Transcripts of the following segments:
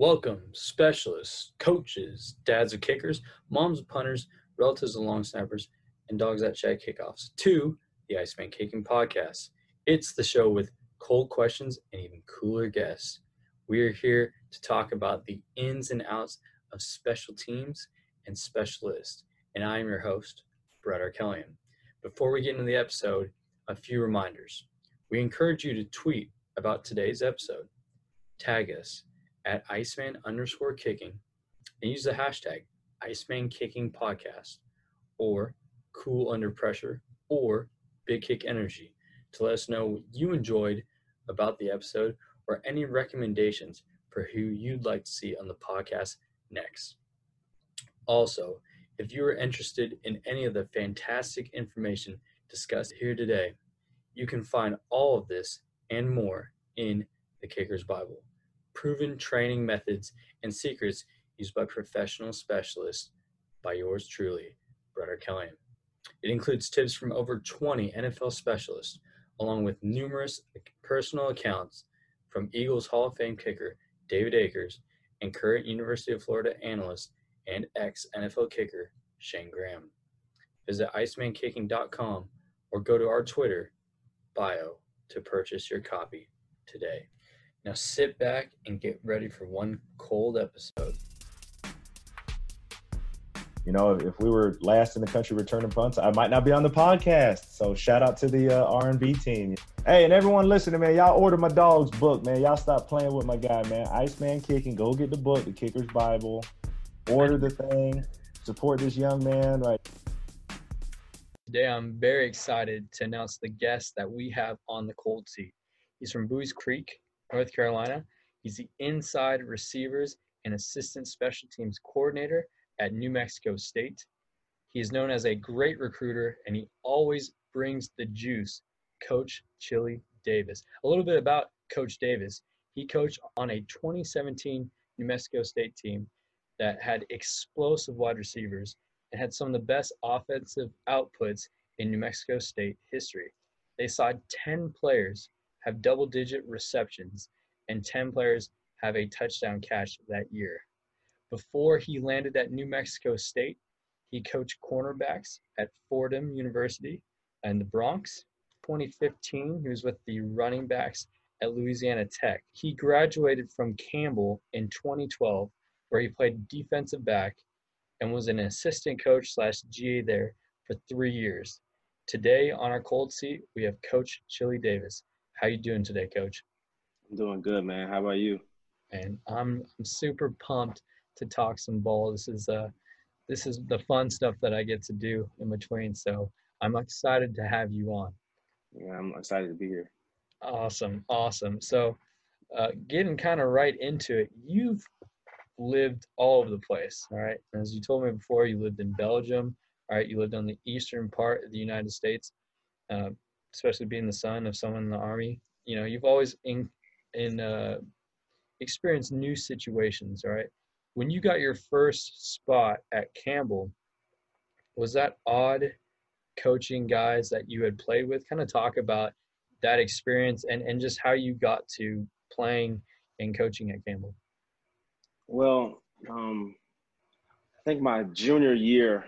Welcome, specialists, coaches, dads of kickers, moms of punters, relatives of long snappers, and dogs that chat kickoffs to the Iceman Kicking Podcast. It's the show with cold questions and even cooler guests. We are here to talk about the ins and outs of special teams and specialists. And I am your host, Brett Arkelian. Before we get into the episode, a few reminders. We encourage you to tweet about today's episode. Tag us at Iceman underscore kicking and use the hashtag Iceman Kicking Podcast or Cool Under Pressure or Big Kick Energy to let us know what you enjoyed about the episode or any recommendations for who you'd like to see on the podcast next. Also, if you are interested in any of the fantastic information discussed here today, you can find all of this and more in the Kicker's Bible proven training methods and secrets used by professional specialists by yours truly, Brett Arkelian. It includes tips from over 20 NFL specialists, along with numerous personal accounts from Eagles Hall of Fame kicker David Akers and current University of Florida analyst and ex NFL kicker Shane Graham. Visit IcemanKicking.com or go to our Twitter bio to purchase your copy today. Now sit back and get ready for one cold episode. You know, if we were last in the country returning punts, I might not be on the podcast. So shout out to the uh, R&B team. Hey, and everyone listening, man, y'all order my dog's book, man. Y'all stop playing with my guy, man. Iceman Kicking. Go get the book, The Kicker's Bible. Order the thing. Support this young man. Right. Today, I'm very excited to announce the guest that we have on the cold seat. He's from Buies Creek, North Carolina. He's the inside receivers and assistant special teams coordinator at New Mexico State. He is known as a great recruiter and he always brings the juice. Coach Chili Davis. A little bit about Coach Davis. He coached on a 2017 New Mexico State team that had explosive wide receivers and had some of the best offensive outputs in New Mexico State history. They saw 10 players have double digit receptions, and 10 players have a touchdown catch that year. Before he landed at New Mexico State, he coached cornerbacks at Fordham University and the Bronx. 2015, he was with the running backs at Louisiana Tech. He graduated from Campbell in 2012, where he played defensive back and was an assistant coach slash GA there for three years. Today on our cold seat, we have Coach Chili Davis. How you doing today, Coach? I'm doing good, man. How about you? And I'm I'm super pumped to talk some ball. This is uh this is the fun stuff that I get to do in between. So I'm excited to have you on. Yeah, I'm excited to be here. Awesome, awesome. So uh, getting kind of right into it, you've lived all over the place. All right, as you told me before, you lived in Belgium. All right, you lived on the eastern part of the United States. Uh, especially being the son of someone in the army, you know, you've always in in uh, experienced new situations, right? When you got your first spot at Campbell, was that odd coaching guys that you had played with? Kind of talk about that experience and, and just how you got to playing and coaching at Campbell. Well, um, I think my junior year,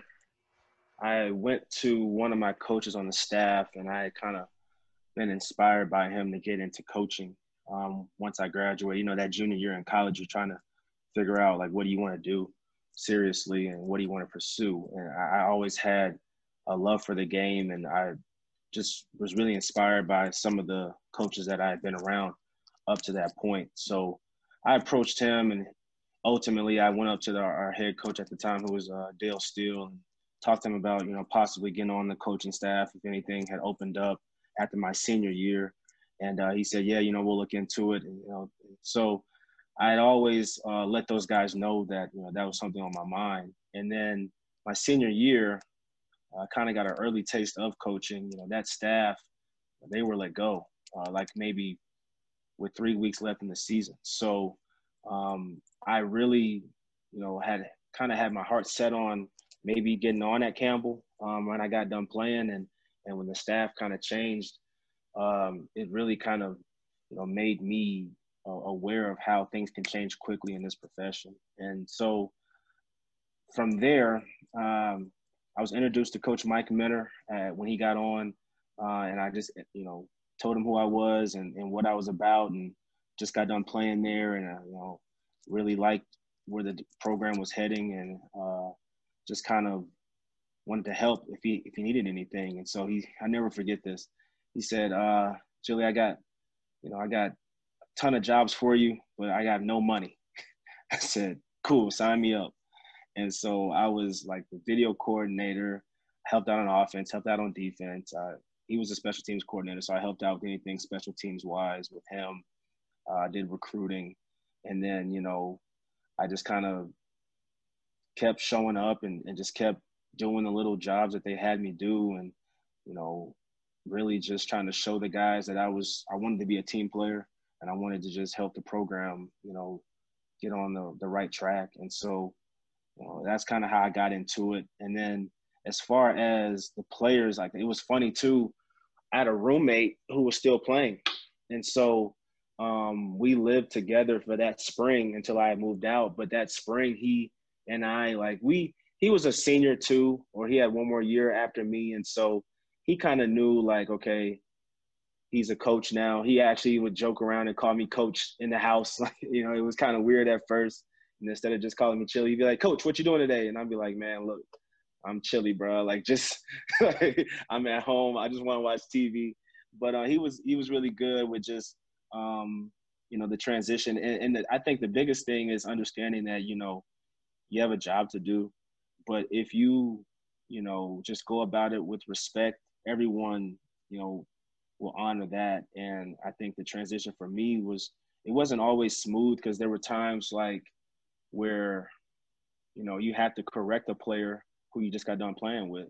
I went to one of my coaches on the staff, and I had kind of been inspired by him to get into coaching. Um, once I graduated, you know, that junior year in college, you're trying to figure out like what do you want to do seriously and what do you want to pursue. And I, I always had a love for the game, and I just was really inspired by some of the coaches that I had been around up to that point. So I approached him, and ultimately I went up to the, our head coach at the time, who was uh, Dale Steele, and talked to him about you know possibly getting on the coaching staff if anything had opened up after my senior year, and uh, he said, yeah, you know we'll look into it, and you know so I had always uh, let those guys know that you know that was something on my mind, and then my senior year, I kind of got an early taste of coaching. You know that staff, they were let go, uh, like maybe with three weeks left in the season. So um, I really, you know, had kind of had my heart set on maybe getting on at Campbell um, when I got done playing, and and when the staff kind of changed, um, it really kind of you know made me uh, aware of how things can change quickly in this profession. And so from there, um, I was introduced to Coach Mike Minter uh, when he got on, uh, and I just you know told him who I was and, and what I was about, and just got done playing there, and uh, you know really liked where the program was heading, and uh, just kind of wanted to help if he if he needed anything. And so he, I never forget this. He said, uh, "Chili, I got, you know, I got a ton of jobs for you, but I got no money." I said, "Cool, sign me up." And so I was like the video coordinator, helped out on offense, helped out on defense. Uh, he was a special teams coordinator, so I helped out with anything special teams wise with him. Uh, I did recruiting, and then you know, I just kind of kept showing up and, and just kept doing the little jobs that they had me do, and you know, really just trying to show the guys that I was I wanted to be a team player, and I wanted to just help the program, you know, get on the the right track. And so you know, that's kind of how I got into it. And then as far as the players, like it was funny too. I had a roommate who was still playing, and so um, we lived together for that spring until I moved out. But that spring, he and I like we he was a senior too, or he had one more year after me, and so he kind of knew like okay, he's a coach now. He actually would joke around and call me coach in the house. Like you know, it was kind of weird at first, and instead of just calling me Chili, he'd be like, Coach, what you doing today? And I'd be like, Man, look, I'm chilly, bro. Like just I'm at home. I just want to watch TV. But uh, he was he was really good with just um, you know the transition. And, and the, I think the biggest thing is understanding that you know you have a job to do, but if you you know just go about it with respect, everyone you know will honor that. And I think the transition for me was it wasn't always smooth because there were times like where you know you have to correct a player who you just got done playing with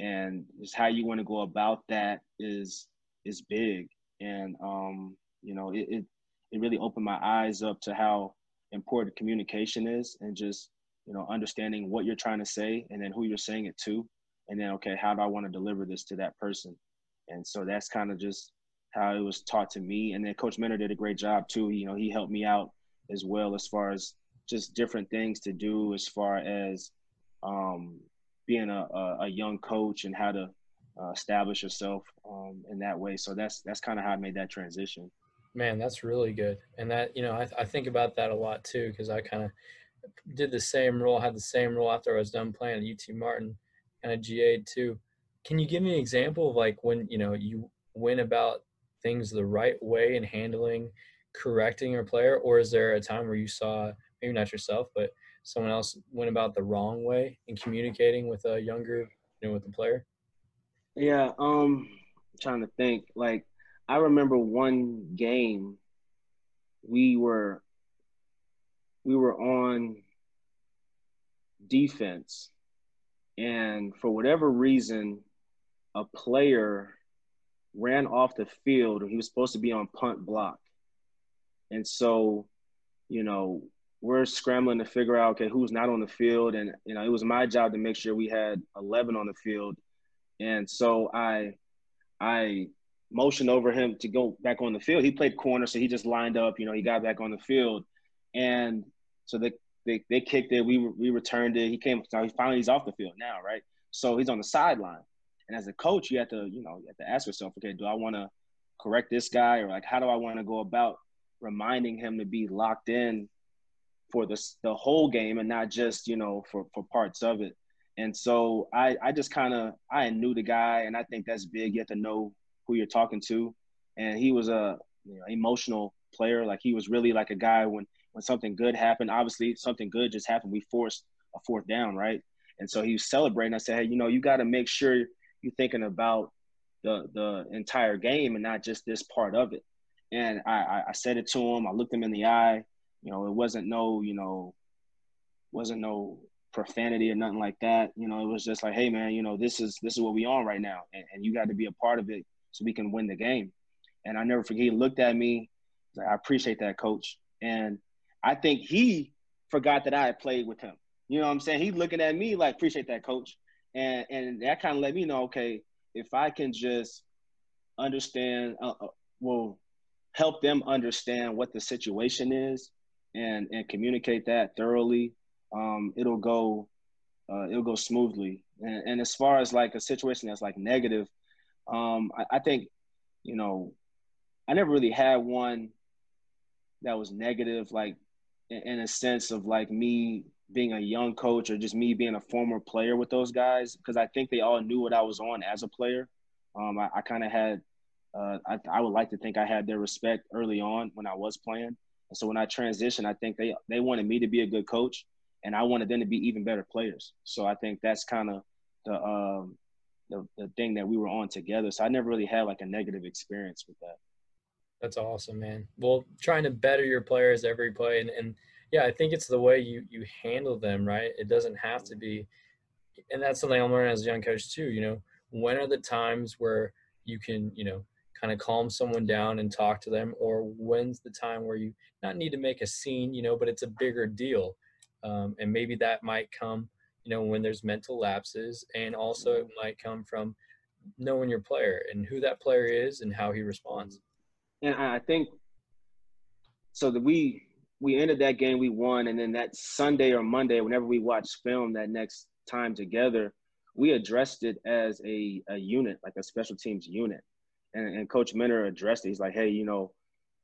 and just how you want to go about that is is big and um you know it, it it really opened my eyes up to how important communication is and just you know understanding what you're trying to say and then who you're saying it to and then okay how do i want to deliver this to that person and so that's kind of just how it was taught to me and then coach Minter did a great job too you know he helped me out as well as far as just different things to do as far as um, being a, a, a, young coach and how to uh, establish yourself um, in that way. So that's that's kind of how I made that transition. Man, that's really good. And that you know, I, I think about that a lot too because I kind of did the same role, had the same role after I was done playing at UT Martin, and of GA'd too. Can you give me an example of like when you know you went about things the right way in handling correcting your player, or is there a time where you saw maybe not yourself, but someone else went about the wrong way in communicating with a younger, you know, with the player? Yeah, um, I'm trying to think. Like, I remember one game we were we were on defense, and for whatever reason, a player ran off the field. He was supposed to be on punt block, and so, you know, we're scrambling to figure out okay who's not on the field? And you know it was my job to make sure we had 11 on the field. And so i i motioned over him to go back on the field. He played corner so he just lined up you know he got back on the field. And so they they, they kicked it we we returned it he came so he finally he's off the field now right so he's on the sideline and as a coach you have to you know you have to ask yourself okay do i want to correct this guy or like how do i want to go about reminding him to be locked in for the the whole game and not just you know for for parts of it. And so I I just kind of I knew the guy, and I think that's big. You have to know who you're talking to, and he was a you know, emotional player. Like he was really like a guy when when something good happened. Obviously, something good just happened. We forced a fourth down, right? And so he was celebrating. I said, hey, you know, you got to make sure you're thinking about the the entire game and not just this part of it. And I, I said it to him. I looked him in the eye, you know, it wasn't no, you know, wasn't no profanity or nothing like that. You know, it was just like, hey man, you know, this is this is what we on right now, and, and you got to be a part of it so we can win the game. And I never forget, he looked at me, I appreciate that, coach. And I think he forgot that I had played with him. You know what I'm saying? He's looking at me like, appreciate that, coach. And and that kind of let me know, okay, if I can just understand, uh, uh, well, help them understand what the situation is and and communicate that thoroughly, um, it'll go uh, it'll go smoothly. And, and, as far as like a situation that's like negative, um, I, I think you know I never really had one that was negative, like in, a sense of like me being a young coach or just me being a former player with those guys because I think they all knew what I was on as a player. Um, I, I kind of had, uh, I, I, would like to think I had their respect early on when I was playing. And so when I transitioned, I think they they wanted me to be a good coach, and I wanted them to be even better players. So I think that's kind of the, um, the the thing that we were on together. So I never really had like a negative experience with that. That's awesome, man. Well, trying to better your players every play, and, and yeah, I think it's the way you you handle them, right? It doesn't have to be, and that's something I'm learning as a young coach too. You know, when are the times where you can, you know, kind of calm someone down and talk to them, or when's the time where you not need to make a scene, you know, but it's a bigger deal, um, and maybe that might come, you know, when there's mental lapses, and also it might come from knowing your player and who that player is and how he responds. And I think so that we we ended that game, we won, and then that Sunday or Monday, whenever we watched film that next time together, we addressed it as a, a unit, like a special teams unit. And, and Coach Minter addressed it. He's like, hey, you know,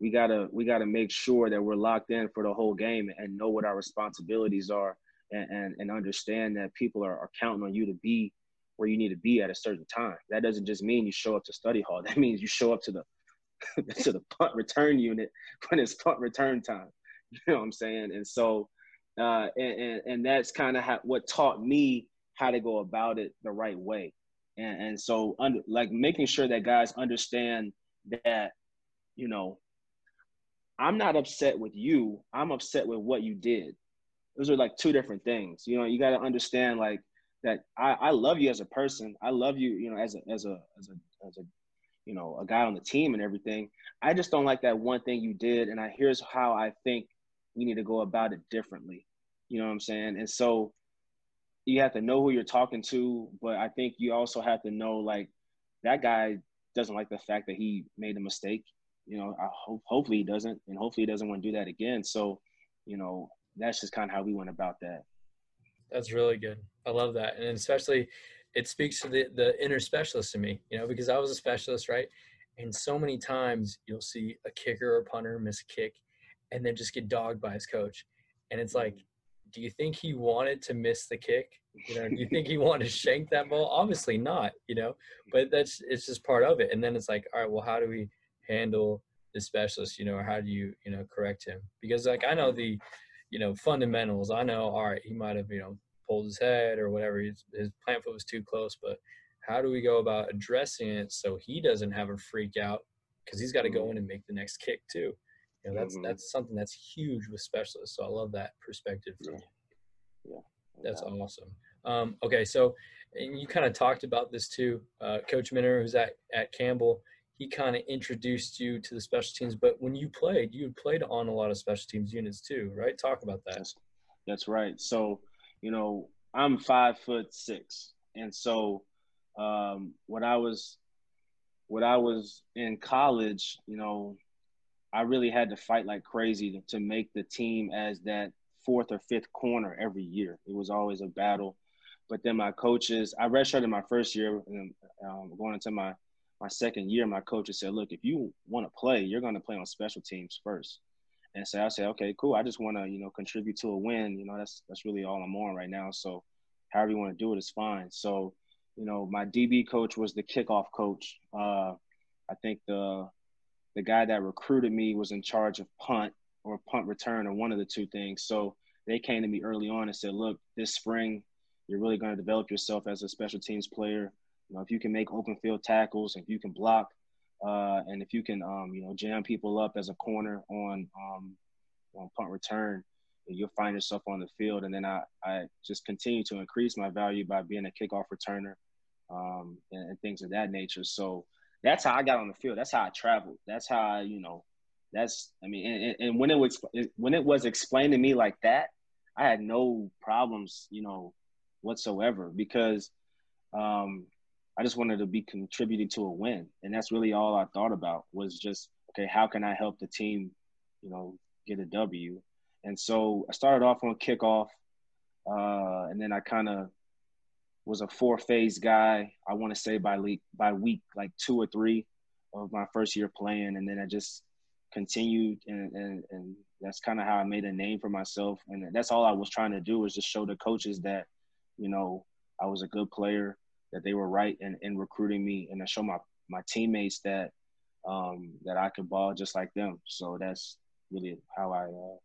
we gotta we gotta make sure that we're locked in for the whole game and know what our responsibilities are and, and, and understand that people are, are counting on you to be where you need to be at a certain time. That doesn't just mean you show up to study hall. That means you show up to the to the punt return unit when it's punt return time. You know what I'm saying? And so, uh, and, and, and that's kind of what taught me how to go about it the right way. And, and so, under, like making sure that guys understand that, you know, I'm not upset with you. I'm upset with what you did. Those are like two different things. You know, you got to understand like that. I, I love you as a person. I love you, you know, as a as a as a as a you know a guy on the team and everything. I just don't like that one thing you did, and I here's how I think we need to go about it differently. You know what I'm saying? And so you have to know who you're talking to, but I think you also have to know like that guy doesn't like the fact that he made a mistake. You know, I hope hopefully he doesn't, and hopefully he doesn't want to do that again. So, you know, that's just kind of how we went about that. That's really good. I love that, and especially it speaks to the the inner specialist in me. You know, because I was a specialist, right? And so many times you'll see a kicker or punter miss a kick, and then just get dogged by his coach. And it's like, mm-hmm. do you think he wanted to miss the kick? You know, do you think he wanted to shank that ball? Obviously not, you know, but that's it's just part of it. And then it's like, all right, well, how do we handle the specialist, you know, or how do you, you know, correct him? Because like I know the, you know, fundamentals. I know, all right, he might have, you know, pulled his head or whatever. His, his plant foot was too close, but how do we go about addressing it so he doesn't have a freak out because he's got to go in and make the next kick too. You know, that's mm-hmm. that's something that's huge with specialists. So I love that perspective from yeah. you. Yeah, that's yeah. awesome. Um, okay, so and you kind of talked about this too, uh, Coach Minter, who's at at Campbell. He kind of introduced you to the special teams, but when you played, you played on a lot of special teams units too, right? Talk about that. That's, that's right. So, you know, I'm five foot six, and so um, when I was when I was in college, you know, I really had to fight like crazy to, to make the team as that fourth or fifth corner every year. It was always a battle. But then my coaches, I redshirted my first year, and um, going into my my second year, my coaches said, "Look, if you want to play, you're going to play on special teams first. And so I said, "Okay, cool. I just want to, you know, contribute to a win. You know, that's that's really all I'm on right now. So, however you want to do it is fine." So, you know, my DB coach was the kickoff coach. Uh, I think the the guy that recruited me was in charge of punt or punt return or one of the two things. So they came to me early on and said, look, this spring, you're really going to develop yourself as a special teams player. You know, if you can make open field tackles, if you can block, uh, and if you can, um, you know, jam people up as a corner on um, on punt return, you'll find yourself on the field. And then I, I just continue to increase my value by being a kickoff returner um, and, and, things of that nature. So that's how I got on the field. That's how I traveled. That's how I, you know, that's I mean, and, and when it was when it was explained to me like that, I had no problems, you know, whatsoever because um, I just wanted to be contributing to a win, and that's really all I thought about was just okay, how can I help the team, you know, get a W? And so I started off on kickoff, uh, and then I kind of was a four phase guy. I want to say by week by week like two or three of my first year playing, and then I just continued, and and, and that's kind of how I made a name for myself. And that's all I was trying to do was just show the coaches that, you know, I was a good player, that they were right in, in recruiting me, and to show my my teammates that um, that I could ball just like them. So that's really how I uh,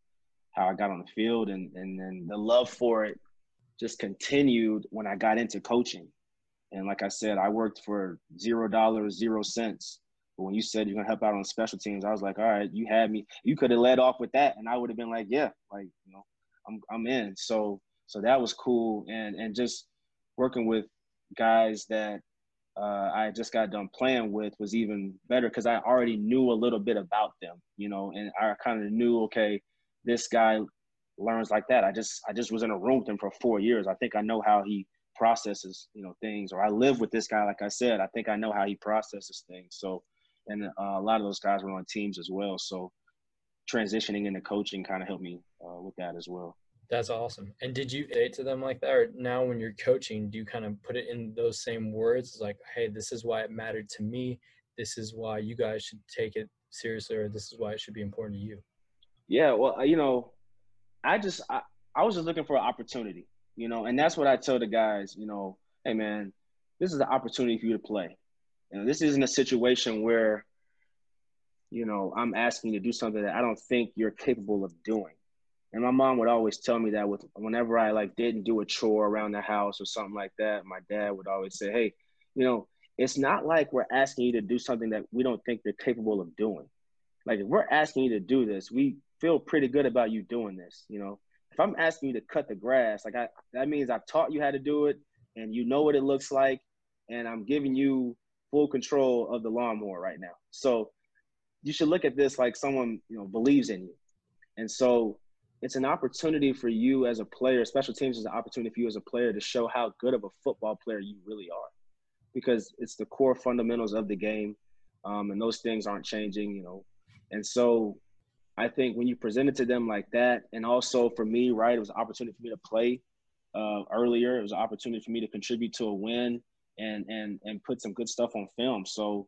how I got on the field, and and then the love for it just continued when I got into coaching. And like I said, I worked for zero dollars, zero cents. But when you said you're gonna help out on special teams, I was like, all right, you had me. You could have led off with that, and I would have been like, yeah, like you know, I'm I'm in. So so that was cool, and and just working with guys that uh, I just got done playing with was even better because I already knew a little bit about them, you know, and I kind of knew, okay, this guy learns like that. I just I just was in a room with him for four years. I think I know how he processes, you know, things. Or I live with this guy, like I said. I think I know how he processes things. So, and uh, a lot of those guys were on teams as well. So, transitioning into coaching kind of helped me uh, with that as well. That's awesome. And did you say to them like that, or now when you're coaching, do you kind of put it in those same words? It's like, hey, this is why it mattered to me. This is why you guys should take it seriously, or this is why it should be important to you. Yeah, well, you know, I just I, I was just looking for an opportunity, you know, and that's what I tell the guys, you know, hey man, this is an opportunity for you to play. Know, this isn't a situation where, you know, I'm asking you to do something that I don't think you're capable of doing. And my mom would always tell me that with whenever I like didn't do a chore around the house or something like that, my dad would always say, Hey, you know, it's not like we're asking you to do something that we don't think you're capable of doing. Like if we're asking you to do this, we feel pretty good about you doing this. You know, if I'm asking you to cut the grass, like I that means I've taught you how to do it and you know what it looks like, and I'm giving you full control of the lawnmower right now. So you should look at this like someone you know believes in you, and so it's an opportunity for you as a player. Special teams is an opportunity for you as a player to show how good of a football player you really are, because it's the core fundamentals of the game, um, and those things aren't changing. You know, and so I think when you present it to them like that, and also for me, right, it was an opportunity for me to play uh, earlier. It was an opportunity for me to contribute to a win and and and put some good stuff on film. So,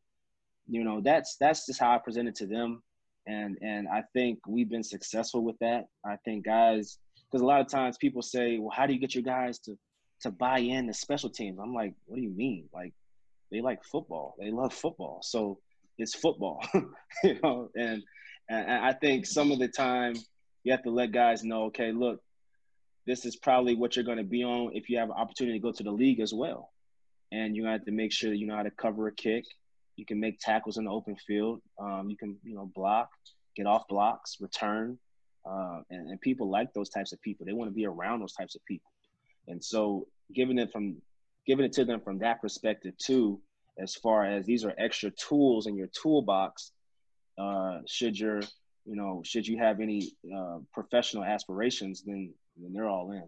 you know, that's that's just how I presented to them, and and I think we've been successful with that. I think guys, because a lot of times people say, well, how do you get your guys to to buy in to special teams? I'm like, what do you mean? Like, they like football. They love football. So it's football, you know, and and I think some of the time you have to let guys know, okay, look, this is probably what you're going to be on if you have an opportunity to go to the league as well. And you have to make sure that you know how to cover a kick. You can make tackles in the open field. Um, you can, you know, block, get off blocks, return. Uh, and, and people like those types of people. They want to be around those types of people. And so giving it from giving it to them from that perspective too, as far as these are extra tools in your toolbox uh, should your you know should you have any uh, professional aspirations then then they're all in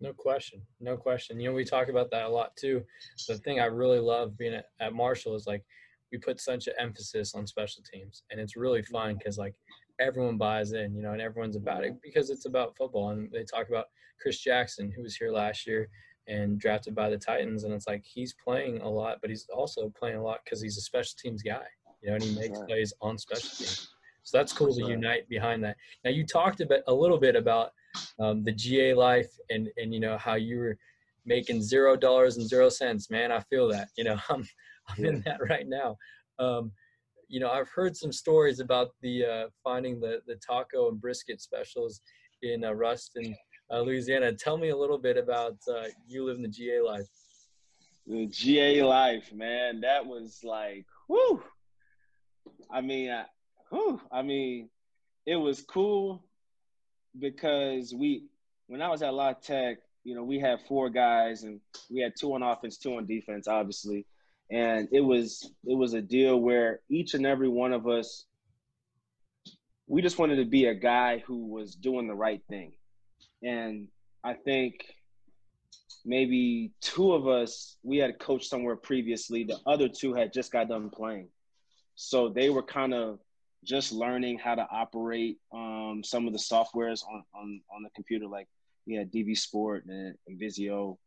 no question no question you know we talk about that a lot too the thing i really love being at, at marshall is like we put such an emphasis on special teams and it's really fun because like everyone buys in you know and everyone's about it because it's about football and they talk about chris jackson who was here last year and drafted by the titans and it's like he's playing a lot but he's also playing a lot because he's a special teams guy you know, and he makes right. plays on special teams. So that's cool to right. unite behind that. Now you talked a bit, a little bit about um, the GA life and and you know how you were making zero dollars and zero cents. Man, I feel that. You know, I'm I'm yeah. in that right now. Um, you know, I've heard some stories about the uh, finding the the taco and brisket specials in uh, Ruston, uh, Louisiana. Tell me a little bit about uh, you living the GA life. The GA life, man, that was like, whoo, I mean, I, whew, I mean, it was cool because we, when I was at La Tech, you know, we had four guys and we had two on offense, two on defense, obviously. And it was it was a deal where each and every one of us, we just wanted to be a guy who was doing the right thing. And I think maybe two of us we had coached somewhere previously. The other two had just got done playing. So they were kind of just learning how to operate um, some of the softwares on, on, on the computer, like we had DV Sport and, and Visio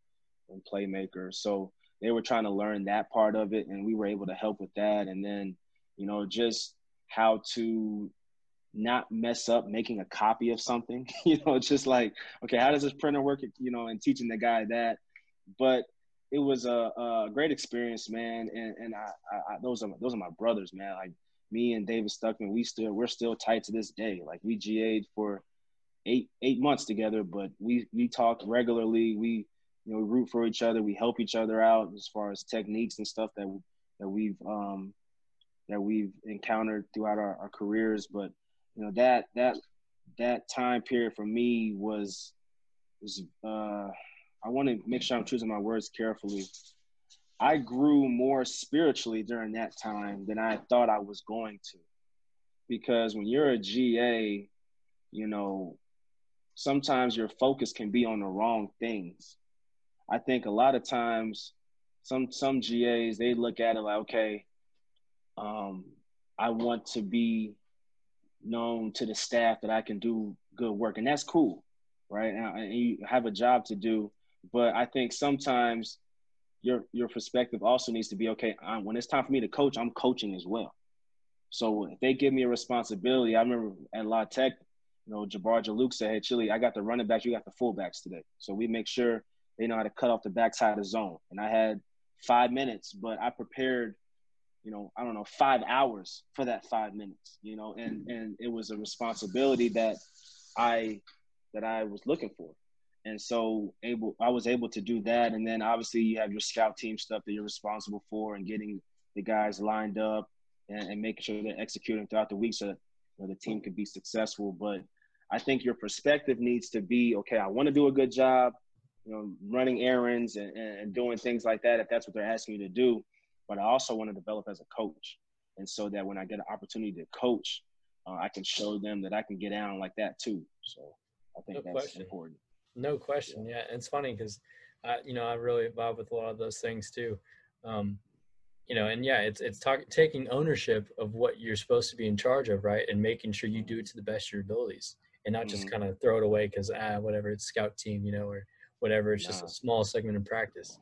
and Playmaker. So they were trying to learn that part of it, and we were able to help with that. And then, you know, just how to not mess up making a copy of something. you know, just like, okay, how does this printer work? You know, and teaching the guy that. But it was a, a great experience, man. And and I, I, those are those are my brothers, man. Like me and David Stuckman, we still we're still tight to this day. Like we GA'd for eight eight months together, but we we talk regularly. We you know we root for each other. We help each other out as far as techniques and stuff that that we've um that we've encountered throughout our, our careers. But you know that that that time period for me was was uh I want to make sure I'm choosing my words carefully. I grew more spiritually during that time than I thought I was going to. Because when you're a GA, you know, sometimes your focus can be on the wrong things. I think a lot of times some some GAs they look at it like, okay, um, I want to be known to the staff that I can do good work, and that's cool, right? And you have a job to do, but I think sometimes your your perspective also needs to be okay. Um, when it's time for me to coach, I'm coaching as well. So if they give me a responsibility, I remember at La Tech, you know, Jabbar Juluke said, "Hey, Chili, I got the running backs, you got the fullbacks today." So we make sure they know how to cut off the backside of the zone. And I had five minutes, but I prepared, you know, I don't know, five hours for that five minutes, you know, and and it was a responsibility that I that I was looking for and so able I was able to do that. And then obviously you have your scout team stuff that you're responsible for and getting the guys lined up and, and making sure they're executing throughout the week so that you know, the team can be successful. But I think your perspective needs to be okay. I want to do a good job, you know, running errands and, and doing things like that if that's what they're asking you to do. But I also want to develop as a coach, and so that when I get an opportunity to coach, uh, I can show them that I can get down like that too. So I think no that's question. important. No question. Yeah, it's funny because, I, you know, I really vibe with a lot of those things too. Um, you know, and yeah, it's it's talk, taking ownership of what you're supposed to be in charge of, right, and making sure you do it to the best of your abilities, and not just mm-hmm. kind of throw it away because ah, whatever, it's scout team, you know, or whatever. It's just a small segment of practice.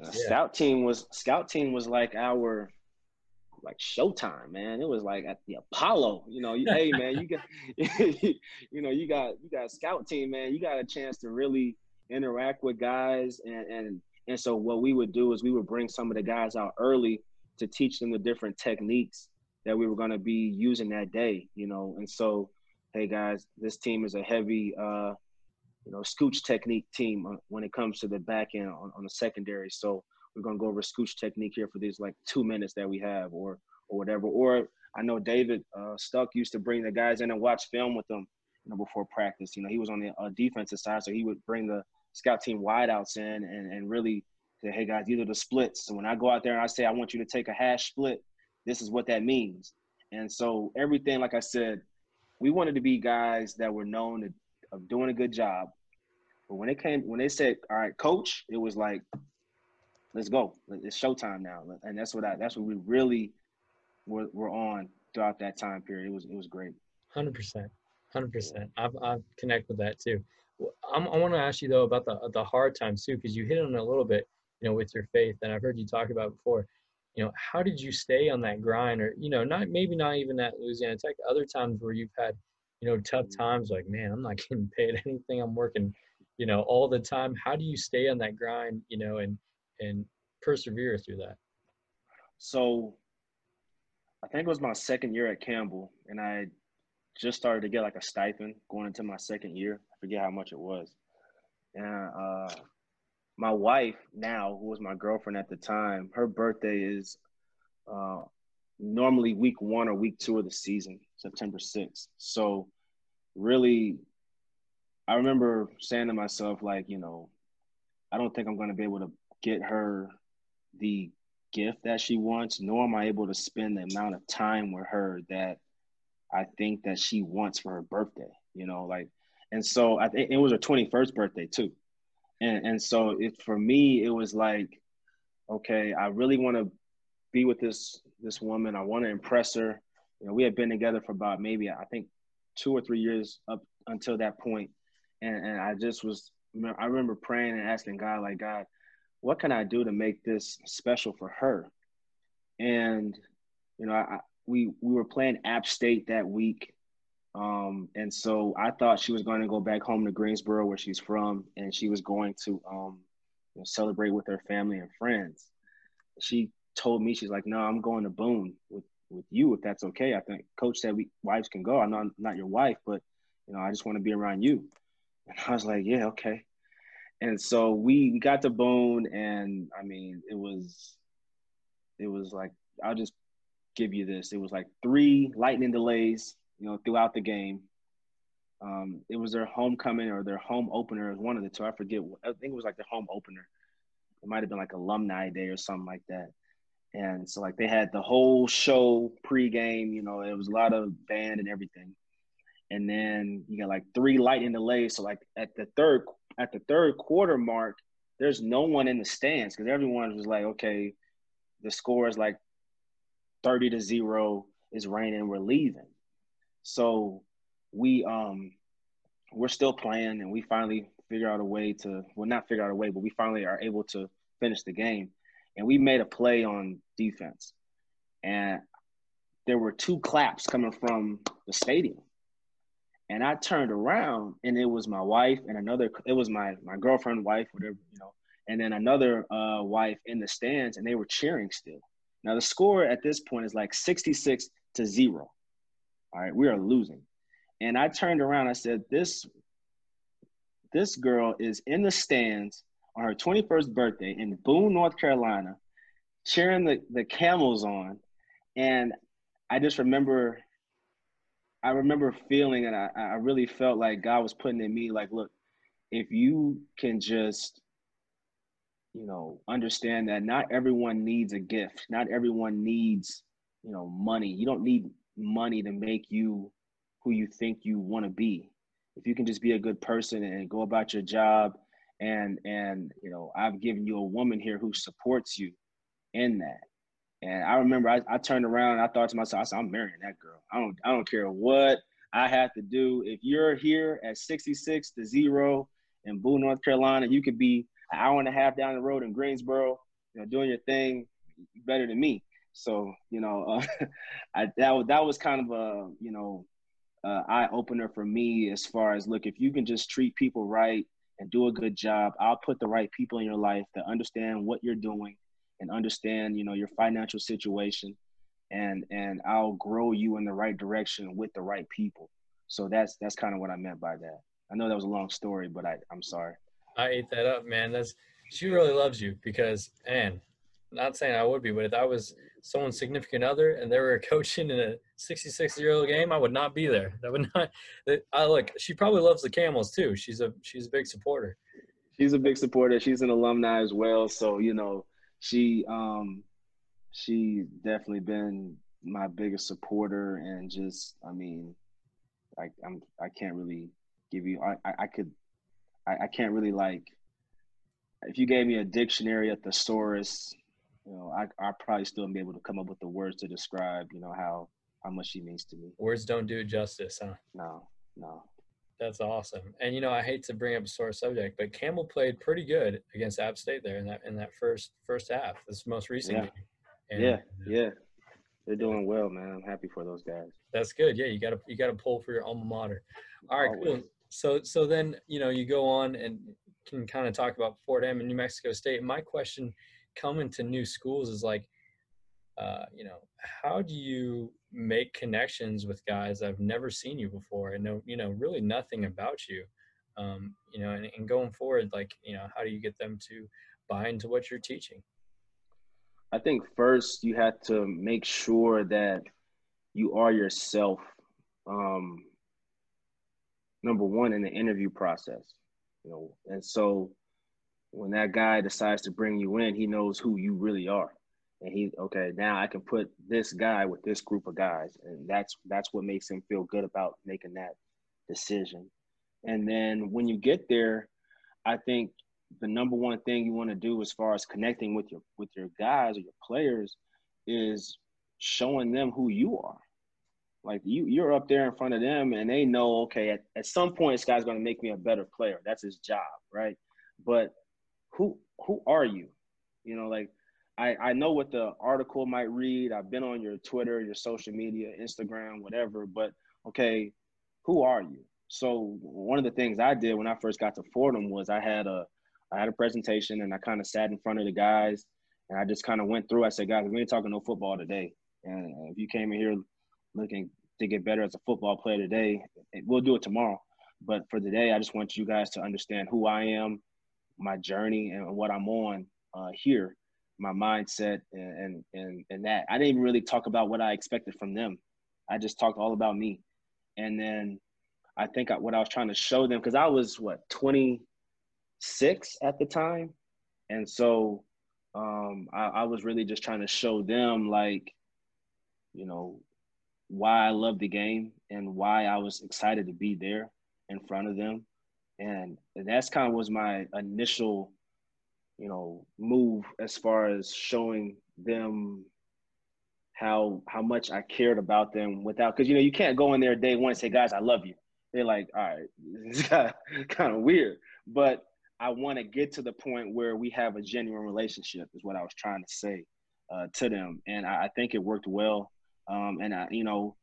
Yeah. Scout team was scout team was like our like Showtime, man. It was like at the Apollo. You know, hey man, you got you know, you got you got a scout team, man. You got a chance to really interact with guys and and and so what we would do is we would bring some of the guys out early to teach them the different techniques that we were going to be using that day, you know. And so, hey guys, this team is a heavy uh you know, scooch technique team when it comes to the back end on, on the secondary. So we're gonna go over scooch technique here for these like two minutes that we have, or or whatever. Or I know David uh, Stuck used to bring the guys in and watch film with them, you know, before practice. You know, he was on the uh, defensive side, so he would bring the scout team wideouts in and and really say, hey guys, these are the splits. So when I go out there and I say I want you to take a hash split, this is what that means. And so everything, like I said, we wanted to be guys that were known to, of doing a good job. But when it came, when they said, "All right, coach," it was like, let's go. It's showtime now, and that's what I. That's what we really were, were on throughout that time period. It was it was great. Hundred percent, hundred percent. I've—I connect with that too. I'm, i want to ask you though about the the hard times too, because you hit on it a little bit, you know, with your faith, and I've heard you talk about before. You know, how did you stay on that grind, or you know, not maybe not even at Louisiana Tech. Other times where you've had, you know, tough mm-hmm. times, like man, I'm not getting paid anything. I'm working, you know, all the time. How do you stay on that grind, you know, and and persevere through that? So I think it was my second year at Campbell, and I just started to get like a stipend going into my second year. I forget how much it was. And uh, my wife now, who was my girlfriend at the time, her birthday is uh, normally week one or week two of the season, September 6th. So really, I remember saying to myself, like, you know, I don't think I'm going to be able to get her the gift that she wants, nor am I able to spend the amount of time with her that I think that she wants for her birthday. You know, like, and so I think it was her 21st birthday too. And and so it for me, it was like, okay, I really want to be with this this woman. I want to impress her. You know, we had been together for about maybe I think two or three years up until that point, and and I just was I remember praying and asking God like God, what can I do to make this special for her? And you know, I, we we were playing App State that week, um, and so I thought she was going to go back home to Greensboro, where she's from, and she was going to um, you know, celebrate with her family and friends. She told me she's like, "No, I'm going to Boone with with you if that's okay." I think Coach said we wives can go. I'm not not your wife, but you know, I just want to be around you. And I was like, "Yeah, okay." And so we got to Boone, and I mean, it was it was like I'll just give you this. It was like three lightning delays, you know, throughout the game. Um, it was their homecoming or their home opener, one of the two. I forget. I think it was like their home opener. It might have been like alumni day or something like that. And so like they had the whole show pregame, you know, it was a lot of band and everything. And then you got like three lightning delays. So like at the third at the third quarter mark, there's no one in the stands because everyone was like, okay, the score is like 30 to 0 it's raining we're leaving. So we um we're still playing and we finally figure out a way to well not figure out a way but we finally are able to finish the game. And we made a play on defense. And there were two claps coming from the stadium and i turned around and it was my wife and another it was my my girlfriend wife whatever you know and then another uh, wife in the stands and they were cheering still now the score at this point is like 66 to 0. All right, we are losing. And I turned around, I said, This this girl is in the stands on her 21st birthday in Boone, North Carolina, cheering the, the camels on. And I just remember I remember feeling and I, I really felt like God was putting in me like, look, if you can just you know, understand that not everyone needs a gift. Not everyone needs, you know, money. You don't need money to make you who you think you want to be. If you can just be a good person and go about your job and and you know, I've given you a woman here who supports you in that. And I remember I, I turned around I thought to myself, I said, I'm marrying that girl. I don't I don't care what I have to do. If you're here at 66 to zero in Boone, North Carolina, you could be an hour and a half down the road in Greensboro, you know, doing your thing better than me. So, you know, uh, I, that was, that was kind of a, you know, uh, eye opener for me as far as look, if you can just treat people right and do a good job, I'll put the right people in your life that understand what you're doing and understand, you know, your financial situation and, and I'll grow you in the right direction with the right people. So that's, that's kind of what I meant by that. I know that was a long story, but I, I'm sorry. I ate that up, man. That's she really loves you because, and not saying I would be, but if I was someone's significant other and they were coaching in a 66 year old game, I would not be there. That would not. That, I look. She probably loves the Camels too. She's a she's a big supporter. She's a big supporter. She's an alumni as well. So you know, she um, she definitely been my biggest supporter and just I mean, I I'm I can't really give you I I, I could I, I can't really like if you gave me a dictionary, a thesaurus, you know, I I probably still be able to come up with the words to describe, you know, how how much she means to me. Words don't do it justice, huh? No, no. That's awesome. And you know, I hate to bring up a sore subject, but Campbell played pretty good against App State there in that in that first first half. This most recent yeah. game. And, yeah, yeah. They're doing well, man. I'm happy for those guys. That's good. Yeah, you got to you got to pull for your alma mater. All right, Always. cool so so then you know you go on and can kind of talk about Fordham and New Mexico State. My question coming to new schools is like, uh, you know, how do you make connections with guys I've never seen you before and know you know really nothing about you, um, you know, and, and going forward, like you know, how do you get them to buy into what you're teaching? I think first you have to make sure that you are yourself. Um, number one in the interview process, you know. And so when that guy decides to bring you in, he knows who you really are. And he okay, now I can put this guy with this group of guys. And that's that's what makes him feel good about making that decision. And then when you get there, I think the number one thing you want to do as far as connecting with your with your guys or your players is showing them who you are Like you, you're up there in front of them, and they know, okay, at, at some point, this guy's going to make me a better player. That's his job, right? But who who are you? You know, like I I know what the article might read. I've been on your Twitter, your social media, Instagram, whatever. But okay, who are you? So one of the things I did when I first got to Fordham was I had a I had a presentation and I kind of sat in front of the guys and I just kind of went through. I said, guys, we ain't talking no football today. And if you came in here looking to get better as a football player today, we'll do it tomorrow. But for today, I just want you guys to understand who I am, my journey, and what I'm on uh, here, my mindset, and, and and that. I didn't even really talk about what I expected from them. I just talked all about me. And then I think what I was trying to show them, because I was what 26 at the time, and so um, I, I was really just trying to show them like, you know, why I love the game and why I was excited to be there in front of them. And that's kind of was my initial, you know, move as far as showing them how how much I cared about them without because you know you can't go in there day one and say, guys, I love you. They're like, all right, it's kind of, weird. But I want to get to the point where we have a genuine relationship, is what I was trying to say uh, to them, and I, I, think it worked well. Um, and I, you know,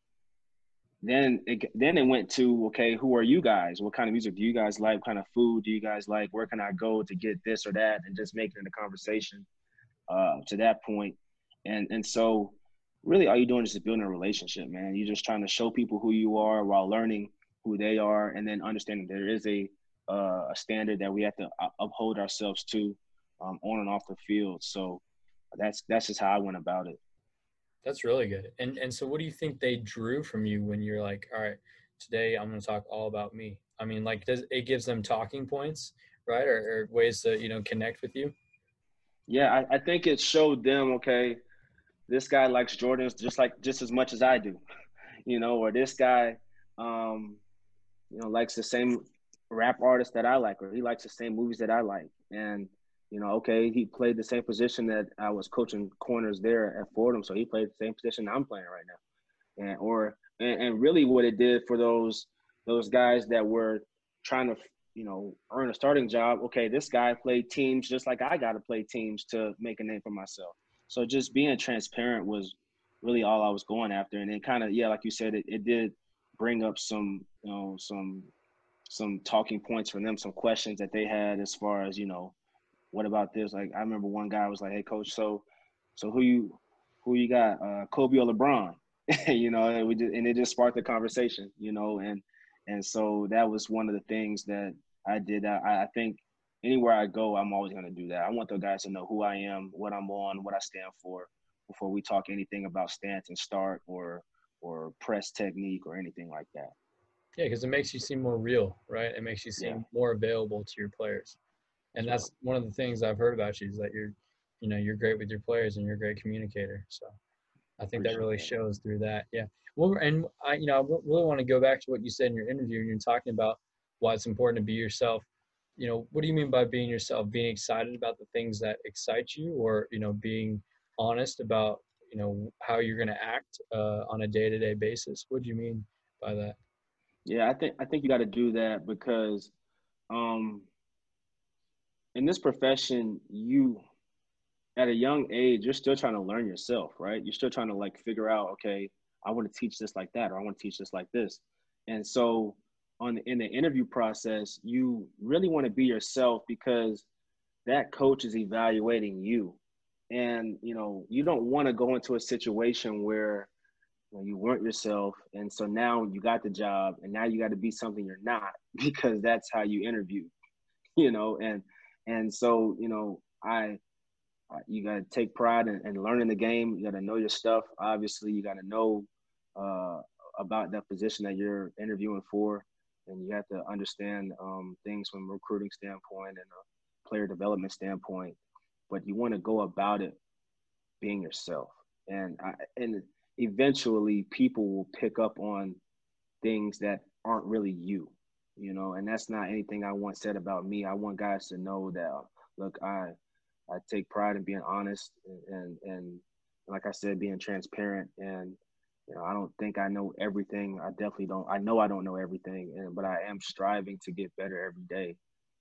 then it, then it went to okay, who are you guys? What kind of music do you guys like? What kind of food do you guys like? Where can I go to get this or that? And just making it a conversation uh, to that point. And and so really all you're doing is just building a relationship, man. You're just trying to show people who you are while learning who they are, and then understanding there is a uh, a standard that we have to uphold ourselves to um, on and off the field. So that's that's just how I went about it. That's really good. And and so what do you think they drew from you when you're like, all right, today I'm going to talk all about me? I mean, like, does it gives them talking points, right, or, or ways to you know connect with you? Yeah, I, I think it showed them okay, this guy likes Jordans just like just as much as I do, you know, or this guy, um, you know, likes the same rap artists that I like, or he likes the same movies that I like. And, you know, okay, he played the same position that I was coaching corners there at Fordham. So he played the same position I'm playing right now. And, or, and, and really what it did for those, those guys that were trying to, you know, earn a starting job. Okay, this guy played teams just like I got to play teams to make a name for myself. So just being transparent was really all I was going after. And then kind of, yeah, like you said, it, it did bring up some, you know, some some talking points from them, some questions that they had as far as you know, what about this? Like I remember one guy was like, "Hey, coach, so so who you who you got, uh, Kobe or LeBron?" you know, and we just, and it just sparked the conversation, you know, and and so that was one of the things that I did. I, I think anywhere I go, I'm always going to do that. I want the guys to know who I am, what I'm on, what I stand for, before we talk anything about stance and start or or press technique or anything like that. Yeah, because it makes you seem more real, right? It makes you seem yeah. more available to your players, and that's one of the things I've heard about you is that you're, you know, you're great with your players and you're a great communicator. So, I think Appreciate that really that. shows through that. Yeah. Well, and I, you know, I really want to go back to what you said in your interview. You're talking about why it's important to be yourself. You know, what do you mean by being yourself? Being excited about the things that excite you, or you know, being honest about you know how you're going to act uh, on a day-to-day basis. What do you mean by that? Yeah, I think I think you got to do that because um, in this profession, you at a young age, you're still trying to learn yourself, right? You're still trying to like figure out, okay, I want to teach this like that, or I want to teach this like this. And so on in the interview process, you really want to be yourself because that coach is evaluating you. And you know, you don't want to go into a situation where when you weren't yourself and so now you got the job and now you got to be something you're not because that's how you interview you know and and so you know i you got to take pride in, in, learning the game. You got to know your stuff. Obviously you got to know uh, about that position that you're interviewing for. And you have to understand um, things from a recruiting standpoint and a player development standpoint. But you want to go about it being yourself. And I, and eventually people will pick up on things that aren't really you, you know, and that's not anything I want said about me. I want guys to know that, look, I, I take pride in being honest and, and, and like I said, being transparent and, you know, I don't think I know everything. I definitely don't. I know I don't know everything, and but I am striving to get better every day.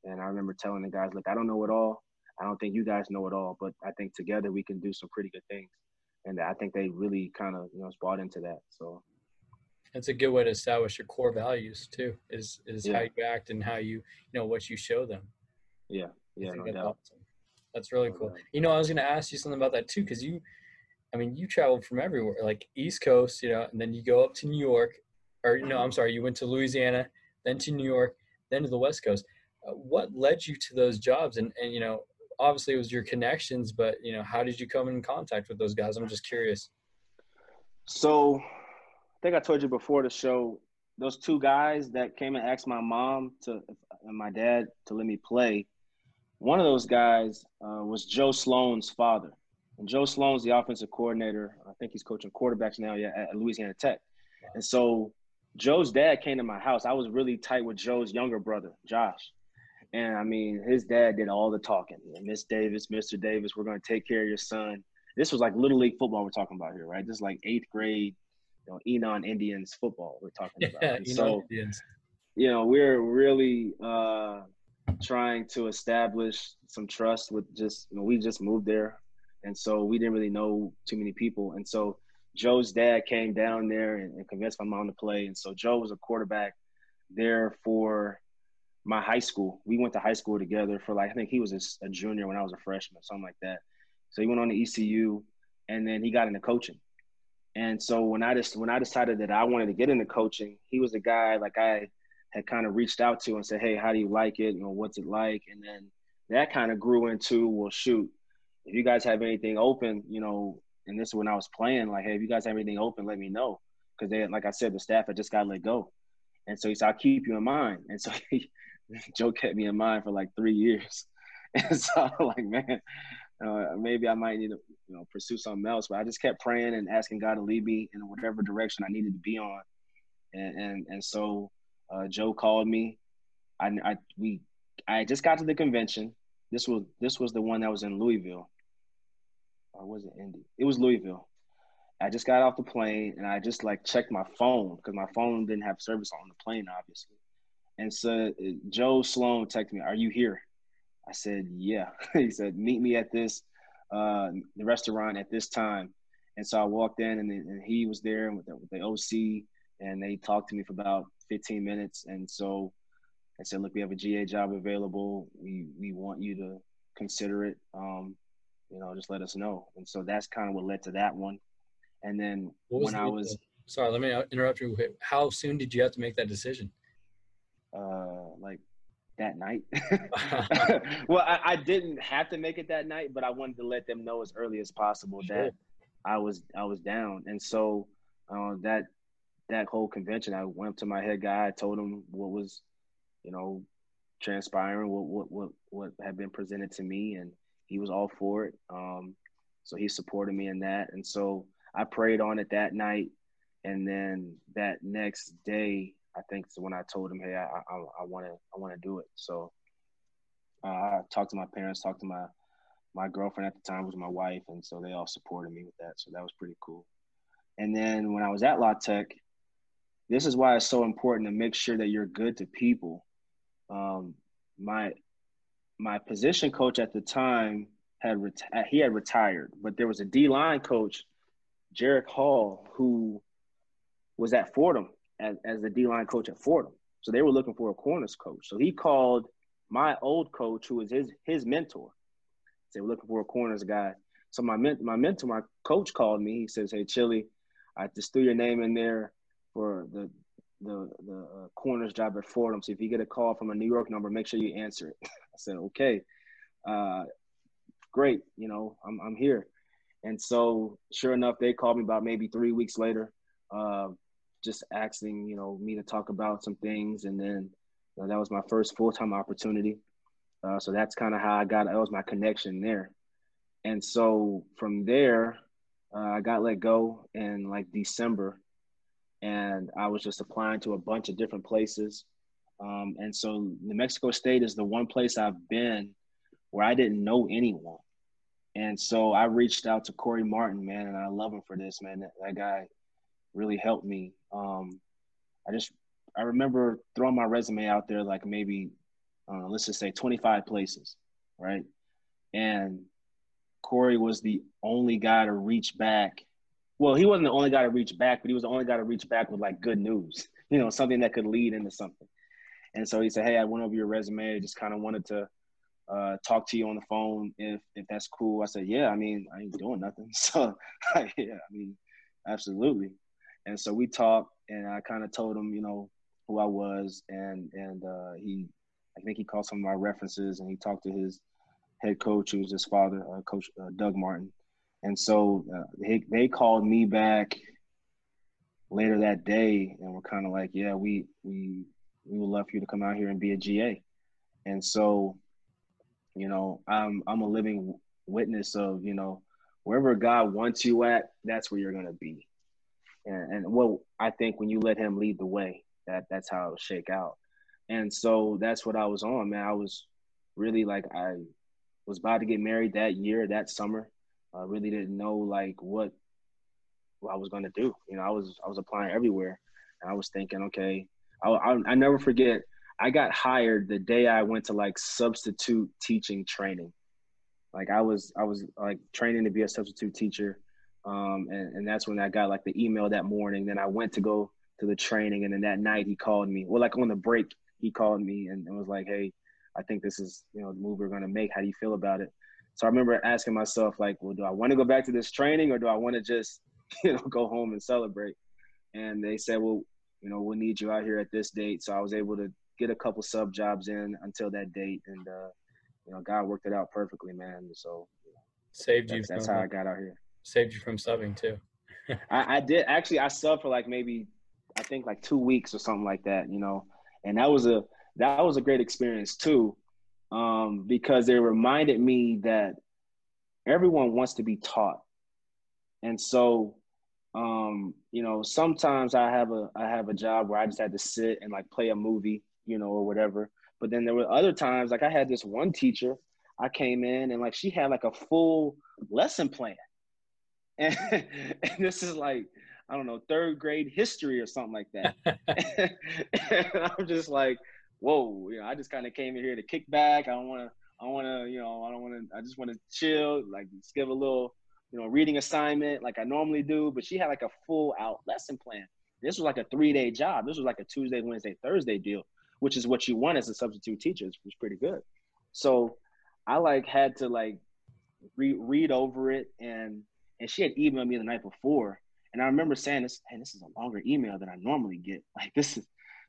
And I remember telling the guys, look, I don't know it all. I don't think you guys know it all, but I think together we can do some pretty good things. And I think they really kind of, you know, bought into that. So it's a good way to establish your core values too, is is Yeah. how you act and how you, you know, what you show them. yeah, yeah, no that's doubt. awesome. That's really No cool. doubt. You know, I was going to ask you something about that too, because you, I mean, you traveled from everywhere, like East Coast, you know, and then you go up to New York, or no, I'm sorry, you went to Louisiana, then to New York, then to the West Coast. Uh, what led you to those jobs? And and you know, obviously it was your connections, but you know, how did you come in contact with those guys? I'm just curious. So think I told you before the show, those two guys that came and asked my mom to and my dad to let me play. One of those guys uh, was Joe Sloan's father, and Joe Sloan's the offensive coordinator. I think he's coaching quarterbacks now, yeah, at Louisiana Tech. And so Joe's dad came to my house. I was really tight with Joe's younger brother, Josh. And I mean, his dad did all the talking. Miss Davis, Mr. Davis, we're going to take care of your son. This was like little league football we're talking about here, right? This is like eighth grade, know, Enon Indians football we're talking about. Yeah, so, Indians. you know, we're really uh, trying to establish some trust with just, you know, we just moved there. And so we didn't really know too many people. And so Joe's dad came down there and, and convinced my mom to play. And so Joe was a quarterback there for my high school. We went to high school together for like, I think he was a junior when I was a freshman, something like that. So he went on to ECU and then he got into coaching. And so when I just when I decided that I wanted to get into coaching, he was a guy like I had kind of reached out to and said, "Hey, how do you like it? You know, what's it like?" And then that kind of grew into, "Well, shoot, if you guys have anything open, you know." And this is when I was playing, like, "Hey, if you guys have anything open, let me know," because they, like I said, the staff had just got let go. And so he said, "I'll keep you in mind." And so he, Joe kept me in mind for like three years. And so I'm like, man, uh, maybe I might need to, you know, pursue something else. But I just kept praying and asking God to lead me in whatever direction I needed to be on. And and and so uh, Joe called me. I, I we I just got to the convention. This was this was the one that was in Louisville. Or was it Indy? It was Louisville. I just got off the plane and I just like checked my phone because my phone didn't have service on the plane, obviously. And so uh, Joe Sloan texted me, "Are you here?" I said, "Yeah." he said, "Meet me at this uh, the restaurant at this time." And so I walked in, and, and he was there with the, with the OC, and they talked to me for about 15 minutes. And so I said, "Look, we have a GA job available. We we want you to consider it. Um, you know, just let us know." And so that's kind of what led to that one. And then when I was Sorry, let me interrupt you. How soon did you have to make that decision? uh, like that night. well, I, I didn't have to make it that night, but I wanted to let them know as early as possible Sure. that I was I was down, and so uh, that that whole convention, I went up to my head guy. I told him what was, you know, transpiring, what what what what had been presented to me, and he was all for it. Um, so he supported me in that, and so I prayed on it that night, and then that next day, I think when I told him, "Hey, I I want to I want to do it." So uh, I talked to my parents, talked to my my girlfriend at the time was my wife, and so they all supported me with that. So that was pretty cool. And then when I was at La Tech, this is why it's so important to make sure that you're good to people. Um, my my position coach at the time had reti- he had retired, but there was a D line coach, Jarek Hall, who was at Fordham as, as the D line coach at Fordham. So they were looking for a corners coach. So he called my old coach, who was his his mentor. They were looking for a corners guy. So my my mentor, my coach called me. He says, "Hey, Chili, I just threw your name in there for the the the uh, corners job at Fordham. So if you get a call from a New York number, make sure you answer it." I said, "Okay, uh, great. You know, I'm I'm here." And so, sure enough, they called me about maybe three weeks later, uh, just asking you know me to talk about some things, and then you know, that was my first full time opportunity. Uh, so that's kind of how I got. That was my connection there. And so from there, uh, I got let go in like December, and I was just applying to a bunch of different places. Um, and so New Mexico State is the one place I've been where I didn't know anyone. And so I reached out to Corey Martin, man, and I love him for this, man. That, that guy, really helped me. Um, I just I remember throwing my resume out there like maybe uh, let's just say 25 places, right? And Corey was the only guy to reach back. Well, he wasn't the only guy to reach back, but he was the only guy to reach back with like good news, you know, something that could lead into something. And so he said, "Hey, I went over your resume. Just kind of wanted to uh, talk to you on the phone if if that's cool." I said, "Yeah. I mean, I ain't doing nothing, so yeah. I mean, absolutely." And so we talked, and I kind of told him, you know, who I was, and and uh, he, I think he called some of my references, and he talked to his head coach, who was his father, uh, Coach uh, Doug Martin, and so uh, they they called me back later that day, and we're kind of like, yeah, we we we would love for you to come out here and be a GA, and so, you know, I'm I'm a living witness of you know wherever God wants you at, that's where you're gonna be, and and well, I think when you let Him lead the way, that that's how it'll shake out, and so that's what I was on, man. I was really like I was about to get married that year, that summer. I really didn't know like what, what I was to do. You know, I was I was applying everywhere, and I was thinking, okay, I, I I never forget. I got hired the day I went to like substitute teaching training. Like I was I was like training to be a substitute teacher, um, and and that's when I got like the email that morning. Then I went to go to the training, and then that night he called me. Well, like on the break, he called me and, and was like, "Hey, I think this is, you know, the move we're going to make. How do you feel about it? So I remember asking myself, like, well, do I want to go back to this training or do I want to just, you know, go home and celebrate? And they said, well, you know, we'll need you out here at this date. So I was able to get a couple sub jobs in until that date. And, uh, you know, God worked it out perfectly, man. So saved you. That's, that's how I got out here. Saved you from subbing too. I, I did actually. I subbed for like maybe, I think like two weeks or something like that. You know, and that was a that was a great experience too, um, because it reminded me that everyone wants to be taught, and so um, you know sometimes I have a I have a job where I just had to sit and like play a movie, you know, or whatever. But then there were other times like I had this one teacher. I came in and like she had like a full lesson plan, and, and this is like I don't know, third grade history or something like that. and I'm just like, whoa, you know, I just kind of came in here to kick back. I don't want to, I want to, you know, I don't want to, I just want to chill, like just give a little, you know, reading assignment like I normally do. But she had like a full out lesson plan. This was like a three day job. This was like a Tuesday, Wednesday, Thursday deal, which is what you want as a substitute teacher. It was pretty good. So I like had to like re- read over it and and she had emailed me the night before and I remember saying this, hey, this is a longer email than I normally get. Like this is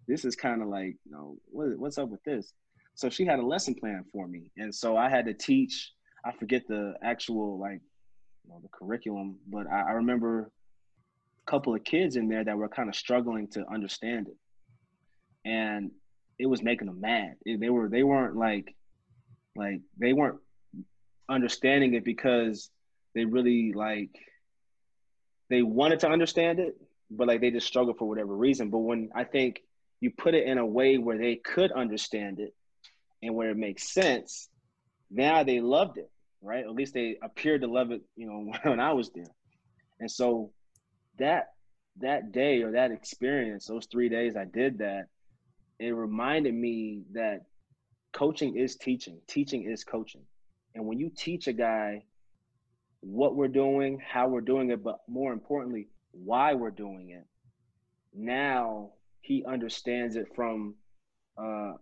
this is kind of like, you know, what, what's up with this? So she had a lesson plan for me. And so I had to teach, I forget the actual like you know, the curriculum, but I, I remember a couple of kids in there that were kind of struggling to understand it. And it was making them mad. They were they weren't like like they weren't understanding it because they really like they wanted to understand it, but like they just struggled for whatever reason. But when I think you put it in a way where they could understand it and where it makes sense, now they loved it, right? At least they appeared to love it, you know, when I was there. And so that that day or that experience, those three days I did that, it reminded me that coaching is teaching. Teaching is coaching. And when you teach a guy what we're doing, how we're doing it, but more importantly, why we're doing it. Now he understands it from, uh,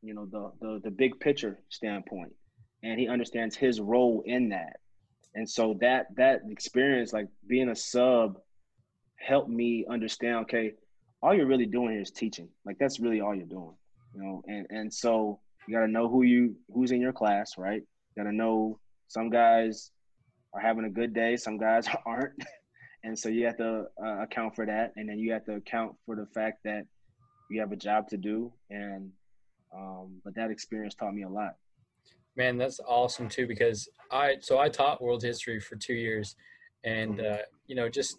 you know, the, the the big picture standpoint, and he understands his role in that. And so that that experience, like being a sub, helped me understand. Okay, all you're really doing is teaching. Like that's really all you're doing, you know. And and so you got to know who you who's in your class, right? You got to know some guys are having a good day. Some guys aren't. And so you have to uh, account for that. And then you have to account for the fact that you have a job to do. And, um, but that experience taught me a lot. Man, that's awesome too, because I, so I taught world history for two years and, mm-hmm. uh, you know, just,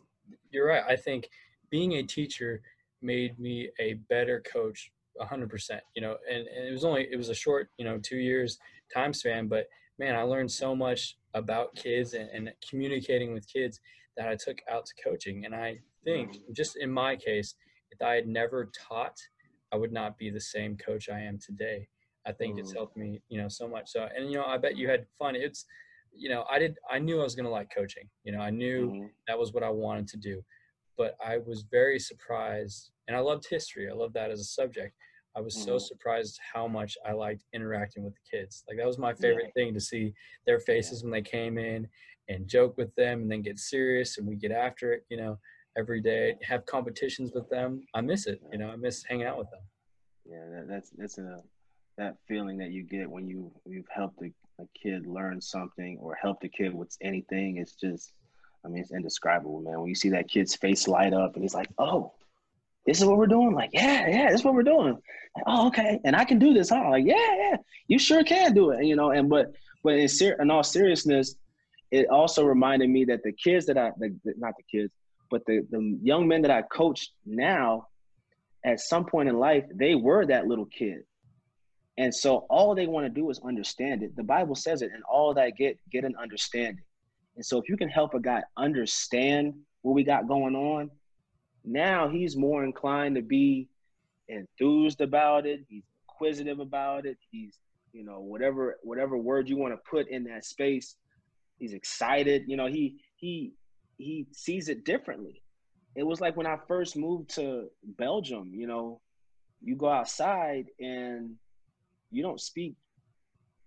you're right. I think being a teacher made me a better coach 100% you know and, and it was only it was a short you know two years time span but man i learned so much about kids and, and communicating with kids that I took out to coaching. And I think, just in my case, if I had never taught, I would not be the same coach I am today. I think mm. it's helped me, you know, so much. So, and you know, I bet you had fun. It's, you know, I did. I knew I was going to like coaching. You know, I knew mm. that was what I wanted to do. But I was very surprised, and I loved history. I loved that as a subject. I was so mm-hmm. surprised how much I liked interacting with the kids. Like that was my favorite yeah. thing to see their faces when they came in and joke with them, and then get serious and we get after it. You know, every day, have competitions with them. I miss it. You know, I miss hanging out with them. Yeah, that, that's that's a that feeling that you get when you you've helped a, a kid learn something or helped a kid with anything. It's just, I mean, it's indescribable, man. When you see that kid's face light up and he's like, "Oh, this is what we're doing." Like, yeah, yeah, this is what we're doing. Like, oh, okay, and I can do this, huh? Like, yeah, yeah, you sure can do it. You know, and but but in, ser- in all seriousness, it also reminded me that the kids that I, the, not the kids, but the, the young men that I coach now, at some point in life, they were that little kid. And so all they want to do is understand it. The Bible says it, and all that get get an understanding. And so if you can help a guy understand what we got going on, now he's more inclined to be enthused about it. He's inquisitive about it. He's, you know, whatever whatever word you want to put in that space, he's excited. You know, he he he sees it differently. It was like when I first moved to Belgium, you know, you go outside and you don't speak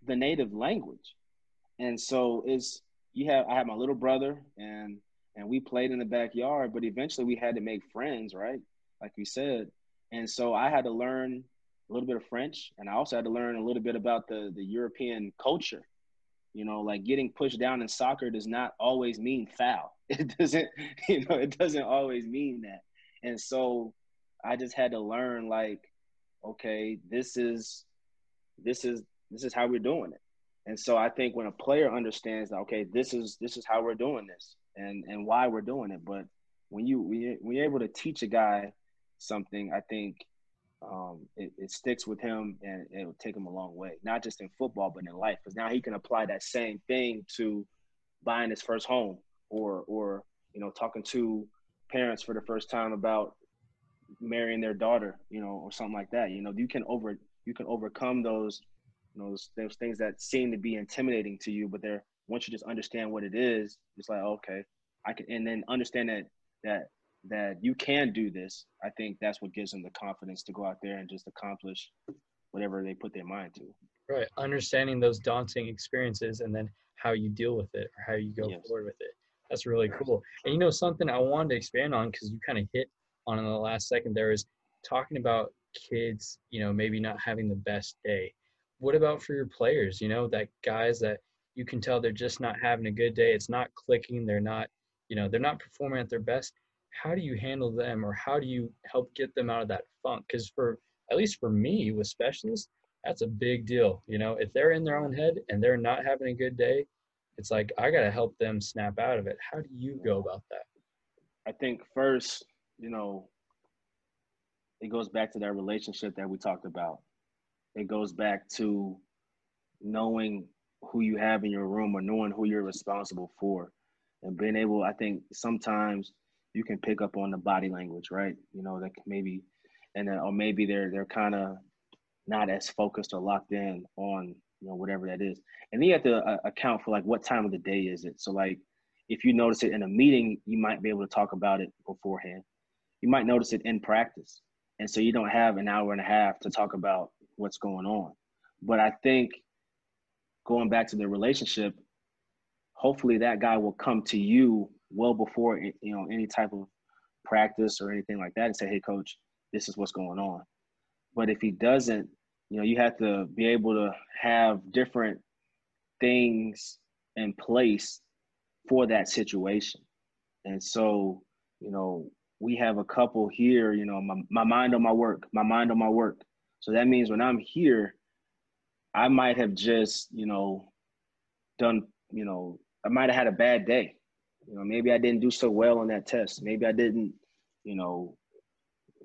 the native language. And so it's you have I have my little brother and and we played in the backyard, but eventually we had to make friends, right? Like we said. And so I had to learn a little bit of French and I also had to learn a little bit about the the European culture. You know, like getting pushed down in soccer does not always mean foul. It doesn't, you know, it doesn't always mean that. And so I just had to learn like, okay, this is this is this is how we're doing it. And so I think when a player understands that, okay, this is this is how we're doing this and and why we're doing it. But when you when you're able to teach a guy something, I think um, it, it, sticks with him and it will take him a long way, not just in football, but in life. Because now he can apply that same thing to buying his first home or, or, you know, talking to parents for the first time about marrying their daughter, you know, or something like that. You know, you can over, you can overcome those, you those, those things that seem to be intimidating to you, but they're, once you just understand what it is, it's like, okay, I can, and then understand that, that that you can do this, I think that's what gives them the confidence to go out there and just accomplish whatever they put their mind to. Right. Understanding those daunting experiences and then how you deal with it or how you go yes. forward with it. That's really cool. And you know, something I wanted to expand on because you kind of hit on in the last second there is talking about kids, you know, maybe not having the best day. What about for your players? You know, that guys that you can tell they're just not having a good day. It's not clicking. They're not, you know, they're not performing at their best. How do you handle them or how do you help get them out of that funk? Because for at least for me with specialists that's a big deal. You know if they're in their own head and they're not having a good day it's like i got to help them snap out of it. How do you go about that? I think first you know it goes back to that relationship that we talked about. It goes back to knowing who you have in your room or knowing who you're responsible for and being able i think sometimes you can pick up on the body language, right? You know, that maybe, and then, or maybe they're they're kind of not as focused or locked in on you know whatever that is, and then you have to uh, account for like what time of the day is it. So like, if you notice it in a meeting, you might be able to talk about it beforehand. You might notice it in practice, and so you don't have an hour and a half to talk about what's going on. But I think going back to the relationship, hopefully that guy will come to you well before you know any type of practice or anything like that and say, "Hey, coach, this is what's going on." But if he doesn't, you know, you have to be able to have different things in place for that situation. And so, you know, we have a couple here, you know, my, my mind on my work, my mind on my work. So that means when I'm here, I might have just, you know, done, you know, I might have had a bad day. You know, maybe I didn't do so well on that test. Maybe I didn't, you know,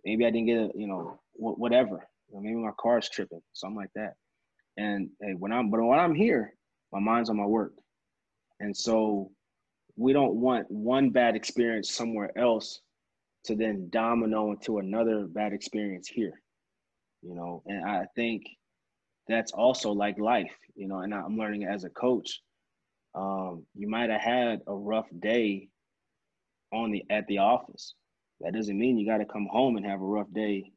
maybe I didn't get a, you know, whatever. You know, maybe my car's tripping, something like that. And hey, when I'm, but when I'm here, my mind's on my work. And so we don't want one bad experience somewhere else to then domino into another bad experience here. You know, and I think that's also like life, you know, and I'm learning as a coach. Um, you might have had a rough day on the at the office. That doesn't mean you got to come home and have a rough day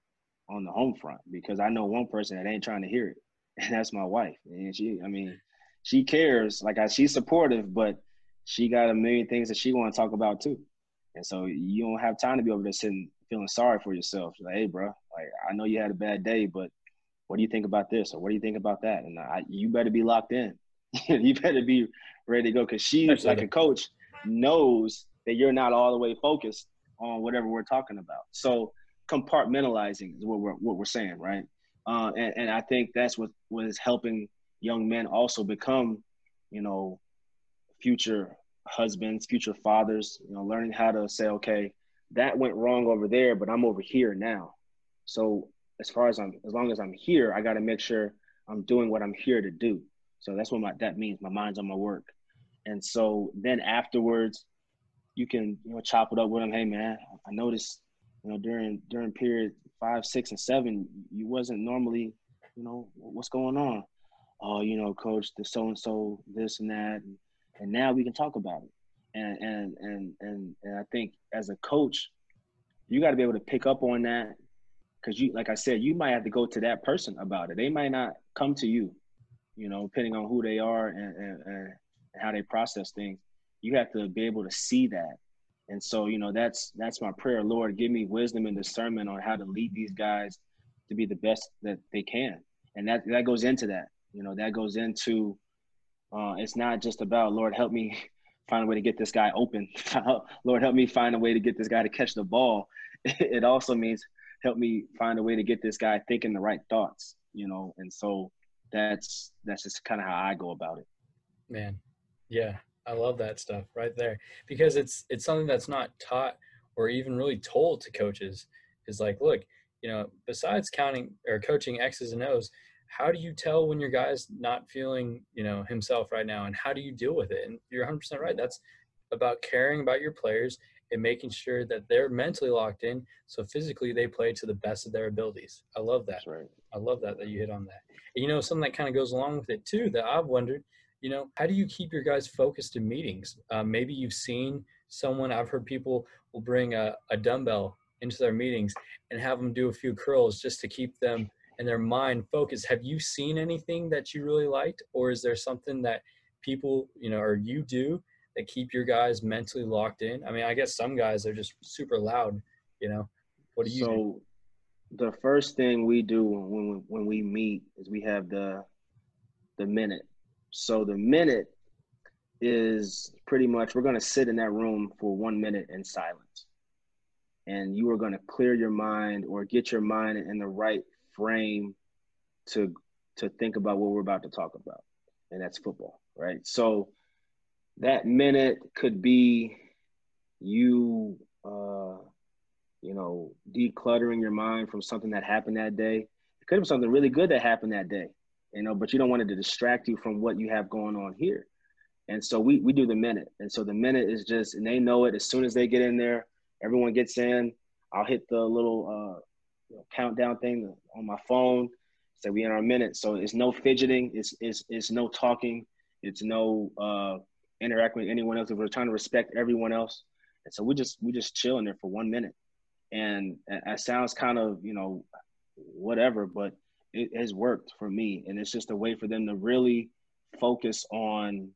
on the home front because I know one person that ain't trying to hear it, and that's my wife. And she, I mean, she cares. Like I, she's supportive, but she got a million things that she want to talk about too. And so you don't have time to be over there sitting feeling sorry for yourself. Like, hey, bro, like I know you had a bad day, but what do you think about this or what do you think about that? And I, you better be locked in. you better be ready to go because she, like a coach, knows that you're not all the way focused on whatever we're talking about. So compartmentalizing is what we're what we're saying, right? Uh, and, and I think that's what was helping young men also become, you know, future husbands, future fathers. You know, learning how to say, okay, that went wrong over there, but I'm over here now. So as far as I'm, as long as I'm here, I got to make sure I'm doing what I'm here to do. So that's what my, that means. My mind's on my work. And so then afterwards, you can you know chop it up with them. Hey man, I noticed you know during during period five, six, and seven, you wasn't normally you know what's going on. Oh, you know, coach, the so and so, this and that, and, and now we can talk about it. And and and and and I think as a coach, you got to be able to pick up on that because you, like I said, you might have to go to that person about it. They might not come to you, you know, depending on who they are and, and, and how they process things. You have to be able to see that. And so, you know, that's that's my prayer. Lord, give me wisdom and discernment on how to lead these guys to be the best that they can. And that that goes into that. You know, that goes into uh, it's not just about Lord help me find a way to get this guy open. Lord help me find a way to get this guy to catch the ball. It also means help me find a way to get this guy thinking the right thoughts. You know, and so that's that's just kind of how I go about it. Man, yeah, I love that stuff right there because it's it's something that's not taught or even really told to coaches. Is like, look, you know, besides counting or coaching X's and O's, how do you tell when your guy's not feeling, you know, himself right now, and how do you deal with it? And you're 100% right. That's about caring about your players and making sure that they're mentally locked in, so physically they play to the best of their abilities. I love that. Right. I love that that you hit on that. And, you know, something that kind of goes along with it too that I've wondered you know how do you keep your guys focused in meetings uh, maybe you've seen someone i've heard people will bring a, a dumbbell into their meetings and have them do a few curls just to keep them and their mind focused have you seen anything that you really liked or is there something that people you know or you do that keep your guys mentally locked in i mean i guess some guys are just super loud you know what do you so do? the first thing we do when when we meet is we have the the minute so the minute is pretty much we're going to sit in that room for one minute in silence. And you are going to clear your mind or get your mind in the right frame to to think about what we're about to talk about. And that's football, right? So that minute could be you uh you know decluttering your mind from something that happened that day. It could be something really good that happened that day you know, but you don't want it to distract you from what you have going on here. And so we we do the minute. And so the minute is just and they know it as soon as they get in there, everyone gets in. I'll hit the little uh, you know, countdown thing on my phone. Say we in our minute. So it's no fidgeting, it's it's it's no talking, it's no uh interacting with anyone else. If we're trying to respect everyone else. And so we just we just chill in there for one minute. And it sounds kind of, you know, whatever, but it has worked for me. And it's just a way for them to really focus on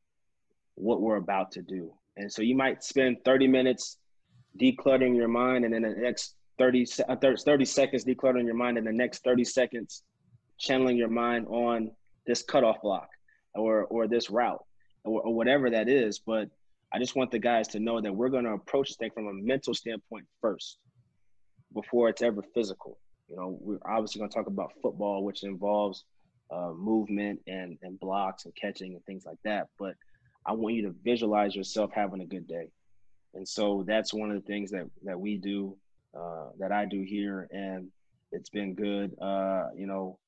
what we're about to do. And so you might spend 30 minutes decluttering your mind, and then the next 30, uh, 30 seconds decluttering your mind, and the next 30 seconds channeling your mind on this cutoff block or, or this route or, or whatever that is. But I just want the guys to know that we're going to approach this thing from a mental standpoint first before it's ever physical. You know, we're obviously going to talk about football, which involves uh, movement and, and blocks and catching and things like that. But I want you to visualize yourself having a good day. And so that's one of the things that, that we do, uh, that I do here. And it's been good. Uh, you know,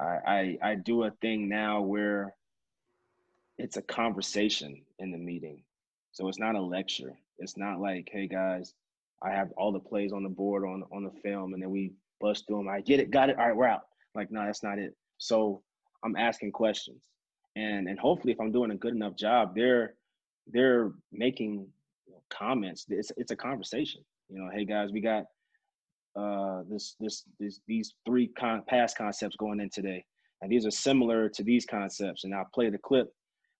I, I, I do a thing now where it's a conversation in the meeting. So it's not a lecture. It's not like, hey guys, I have all the plays on the board on on the film, and then we bust through them. I get it, got it. All right, we're out. Like, no, that's not it. So I'm asking questions, and and hopefully, if I'm doing a good enough job, they're they're making comments. It's it's a conversation. You know, hey guys, we got uh, this this this these three con- past concepts going in today, and these are similar to these concepts. And I'll play the clip,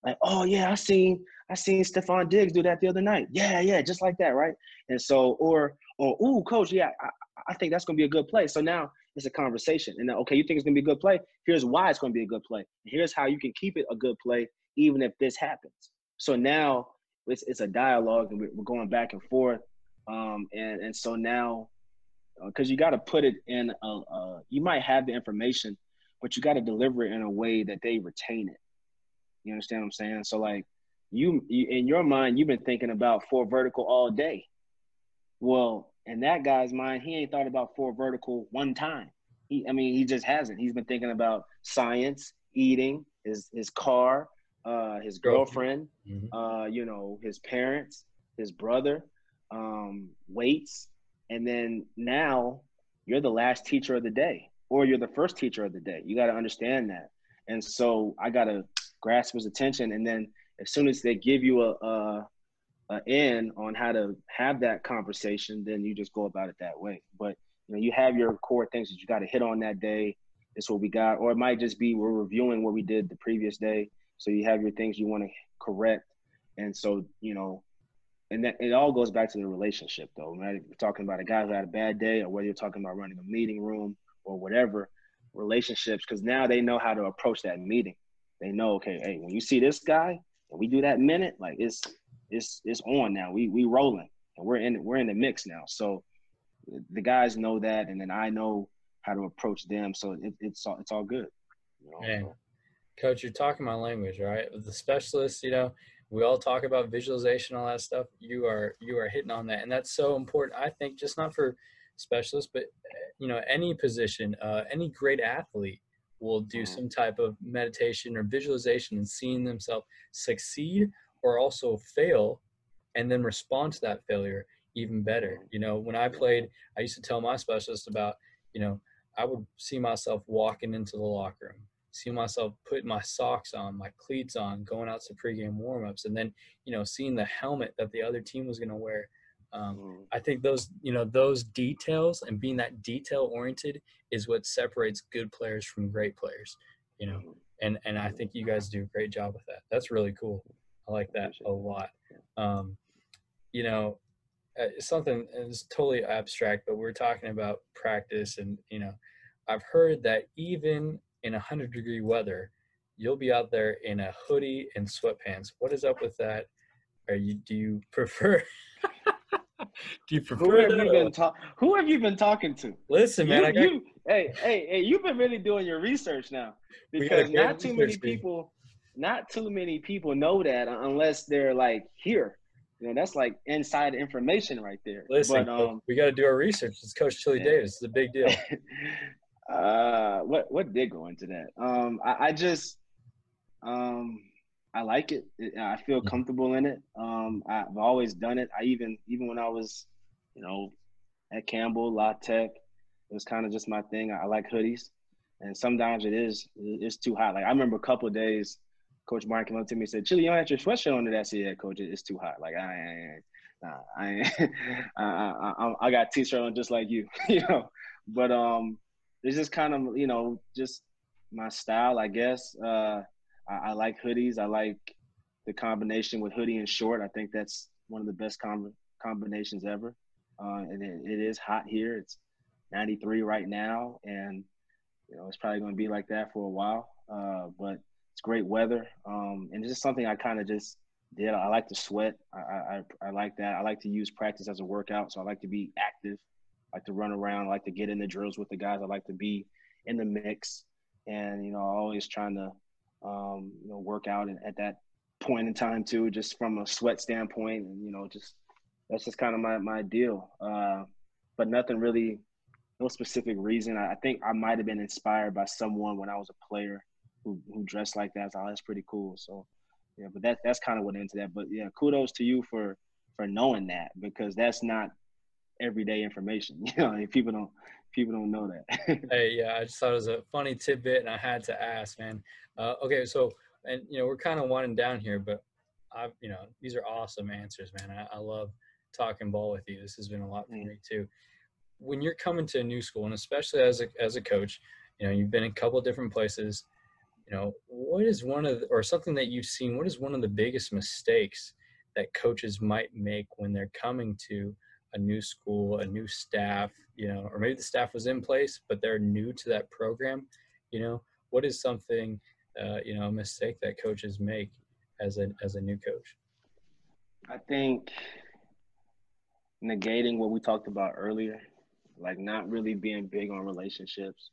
like, oh yeah, I seen I seen Stefon Diggs do that the other night. Yeah, yeah, just like that, right? And so, or or ooh, coach, yeah, I, I think that's gonna be a good play. So now it's a conversation, and then, okay, you think it's gonna be a good play? Here's why it's gonna be a good play. Here's how you can keep it a good play even if this happens. So now it's it's a dialogue, and we're going back and forth. Um, and and so now, because uh, you got to put it in a, a, you might have the information, but you got to deliver it in a way that they retain it. You understand what I'm saying? So like, you, you in your mind, you've been thinking about four vertical all day. Well, in that guy's mind, he ain't thought about four vertical one time. He, I mean, he just hasn't. He's been thinking about science, eating, his his car, uh, his girlfriend, mm-hmm. uh, you know, his parents, his brother, um, weights, and then now you're the last teacher of the day, or you're the first teacher of the day. You got to understand that, and so I got to grasp his attention, and then as soon as they give you a, a, a in on how to have that conversation, then you just go about it that way. But you know, you have your core things that you got to hit on that day. It's what we got, or it might just be we're reviewing what we did the previous day so you have your things you want to correct. And so, you know, and that it all goes back to the relationship though. Right? We're talking about a guy who had a bad day or whether you're talking about running a meeting room or whatever, relationships, because now they know how to approach that meeting. They know, okay, hey, when you see this guy and we do that minute, like it's it's it's on now. We we rolling and we're in we're in the mix now. So the guys know that, and then I know how to approach them. So it, it's all it's all good. You know? coach, you're talking my language, right? The specialists, you know, we all talk about visualization, all that stuff. You are you are hitting on that, and that's so important. I think just not for specialists, but you know, any position, uh, any great athlete will do mm-hmm. some type of meditation or visualization and seeing themselves succeed or also fail, and then respond to that failure even better. Mm-hmm. You know, when I played, I used to tell my specialist about, you know, I would see myself walking into the locker room see myself putting my socks on, my cleats on, going out to pregame warmups, and then you know seeing the helmet that the other team was going to wear. Um, mm. I think those you know those details and being that detail oriented is what separates good players from great players. You know, mm-hmm. and and I think you guys do a great job with that. That's really cool. I like that a lot. Um, you know, uh, something is totally abstract, but we're talking about practice, and you know, I've heard that even in 100 degree weather, you'll be out there in a hoodie and sweatpants. What is up with that? Are you do you prefer do you prefer who have you been ta- who have you been talking to? Listen, man, you, got, you, hey, hey, hey, you've been really doing your research now because not too many people not too many people know that unless they're like here. You know, that's like inside information right there. Listen, but, um, we got to do our research. It's Coach Chili yeah. Davis. It's a big deal. Uh, what what did go into that? Um, I, I just um, I like it. I feel comfortable in it. Um, I've always done it. I even even when I was, you know, at Campbell, La Tech, it was kind of just my thing. I, I like hoodies, and sometimes it is it's too hot. Like I remember a couple days, Coach Mark came up to me and said, "Chili, you don't have your sweatshirt on today." I said, "Yeah, Coach, it's too hot. Like I ain't." Nah, I, I, I, I got t-shirt on just like you, you know. But um, it's just kind of you know just my style, I guess. Uh, I, I, like hoodies. I like the combination with hoodie and short. I think that's one of the best com- combinations ever. Uh, and it, it is hot here. It's 93 right now, and you know it's probably going to be like that for a while. Uh, but it's great weather, um, and it's just something I kind of just did. I like to sweat. I, I I like that. I like to use practice as a workout, so I like to be active like to run around, I like to get in the drills with the guys. I like to be in the mix, and you know, always trying to um, you know work out and at that point in time too, just from a sweat standpoint, and you know, just that's just kind of my my deal. Uh, but nothing really, no specific reason. I, I think I might have been inspired by someone when I was a player who who dressed like that. So oh, that's pretty cool. So yeah, but that that's kind of what into that. But yeah, kudos to you for for knowing that because that's not everyday information. You know, if people don't people don't know that. hey, yeah, I just thought it was a funny tidbit, and I had to ask, man. Uh, okay, so and you know we're kind of winding down here, but I, you know, these are awesome answers, man. I, I love talking ball with you. This has been a lot for mm. me too. When you're coming to a new school, and especially as a as a coach, you know, you've been in a couple different places. You know, what is one of the, or something that you've seen? What is one of the biggest mistakes that coaches might make when they're coming to a new school, a new staff, you know, or maybe the staff was in place, but they're new to that program, you know, what is something, uh, you know, a mistake that coaches make as a, as a new coach? I think negating what we talked about earlier, like not really being big on relationships.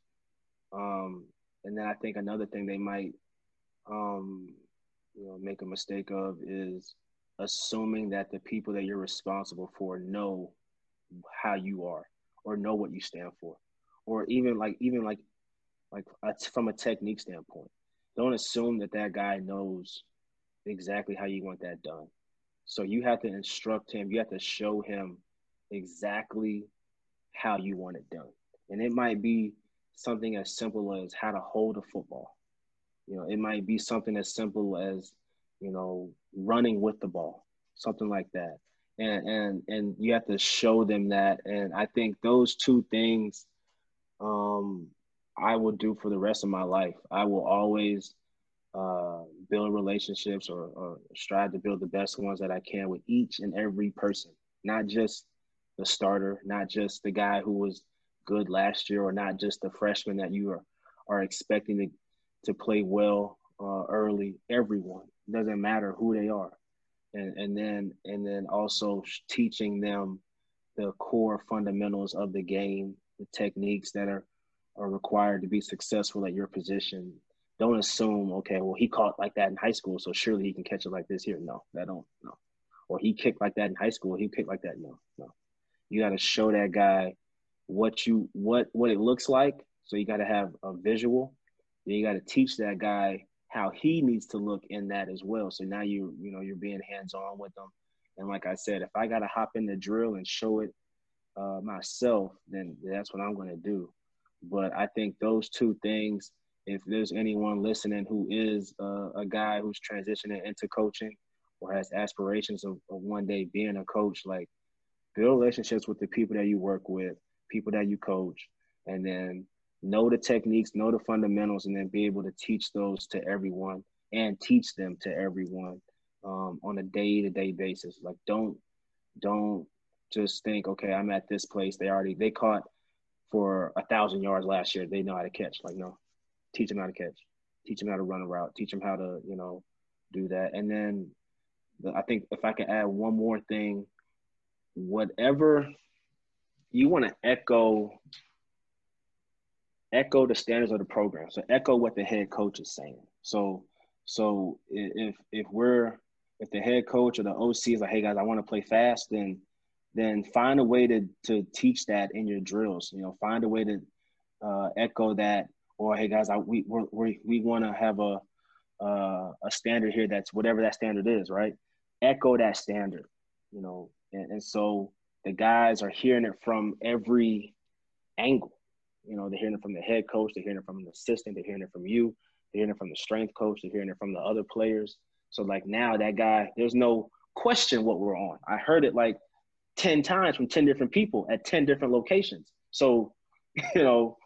Um, and then I think another thing they might, um, you know, make a mistake of is assuming that the people that you're responsible for know how you are or know what you stand for or even like even like like from a technique standpoint don't assume that that guy knows exactly how you want that done. So you have to instruct him you have to show him exactly how you want it done. And it might be something as simple as how to hold a football. You know it might be something as simple as you know, running with the ball, something like that. And and and you have to show them that. And I think those two things um I will do for the rest of my life. I will always uh, build relationships or, or strive to build the best ones that I can with each and every person, not just the starter, not just the guy who was good last year, or not just the freshman that you are, are expecting to, to play well uh, early. Everyone, doesn't matter who they are. And and then and then also teaching them the core fundamentals of the game the techniques that are are required to be successful at your position. Don't assume okay well he caught like that in high school so surely he can catch it like this here. No that don't no. Or he kicked like that in high school he kicked like that. No no. You got to show that guy what you what what it looks like. So you got to have a visual. Then you got to teach that guy how he needs to look in that as well. So now you you know you're being hands on with them. And like I said, if I gotta hop in the drill and show it uh, myself, then that's what I'm gonna do. But I think those two things, if there's anyone listening who is uh, a guy who's transitioning into coaching or has aspirations of, of one day being a coach, like build relationships with the people that you work with, people that you coach, and then know the techniques, know the fundamentals, and then be able to teach those to everyone and teach them to everyone um, on a day-to-day basis. Like don't don't just think, okay, I'm at this place. They already they caught for a thousand yards last year. They know how to catch. Like no, teach them how to catch. Teach them how to run a route. Teach them how to you know do that. And then the, I think if I can add one more thing, whatever you want to echo echo the standards of the program. So echo what the head coach is saying. So so if if we're if the head coach or the OC is like, hey guys, I want to play fast, then then find a way to to teach that in your drills. You know, find a way to uh, echo that. Or hey guys, I, we we we want to have a uh, a standard here that's whatever that standard is, right? Echo that standard. You know, and, and so the guys are hearing it from every angle. You know, they're hearing it from the head coach, they're hearing it from the assistant, they're hearing it from you, they're hearing it from the strength coach, they're hearing it from the other players. So like now that guy, there's no question what we're on. I heard it like 10 times from 10 different people at 10 different locations. So, you know,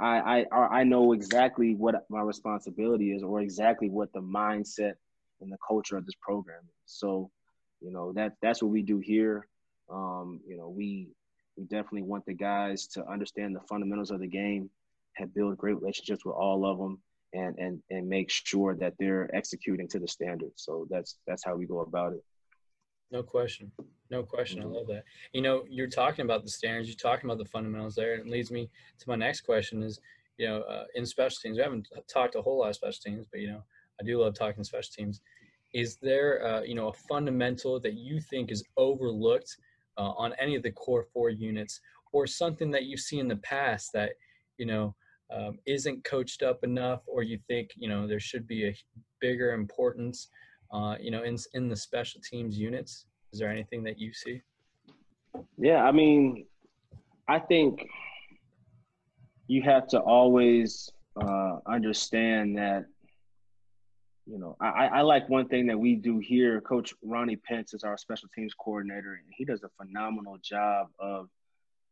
I, I I know exactly what my responsibility is or exactly what the mindset and the culture of this program is. So, you know, that that's what we do here. Um, you know, we we definitely want the guys to understand the fundamentals of the game, have build great relationships with all of them, and and and make sure that they're executing to the standards. So that's that's how we go about it. No question. No question. Mm-hmm. I love that. You know, you're talking about the standards, you're talking about the fundamentals there, and it leads me to my next question is, you know, uh, in special teams, we haven't talked a whole lot of special teams, but, you know, I do love talking special teams. Is there, uh, you know, a fundamental that you think is overlooked uh, on any of the core four units or something that you see in the past that you know um, isn't coached up enough or you think you know there should be a bigger importance uh, you know in, in the special teams units is there anything that you see Yeah, I mean, I think you have to always uh, understand that. You know, I, I like one thing that we do here. Coach Ronnie Pence is our special teams coordinator, and he does a phenomenal job of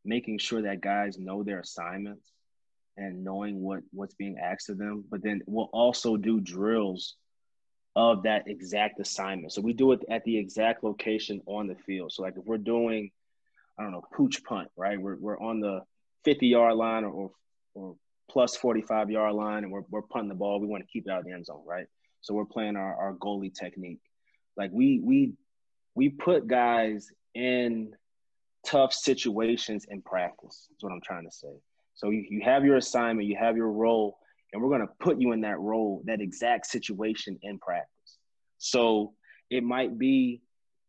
making sure that guys know their assignments and knowing what what's being asked of them. But then we'll also do drills of that exact assignment. So we do it at the exact location on the field. So like if we're doing, I don't know, pooch punt, right? We're we're on the 50 yard line or or, or plus 45 yard line and we're we're punting the ball. We want to keep it out of the end zone, right? So we're playing our, our goalie technique. Like we we we put guys in tough situations in practice. That's what I'm trying to say. So you, you have your assignment, you have your role, and we're to put you in that role, that exact situation in practice. So it might be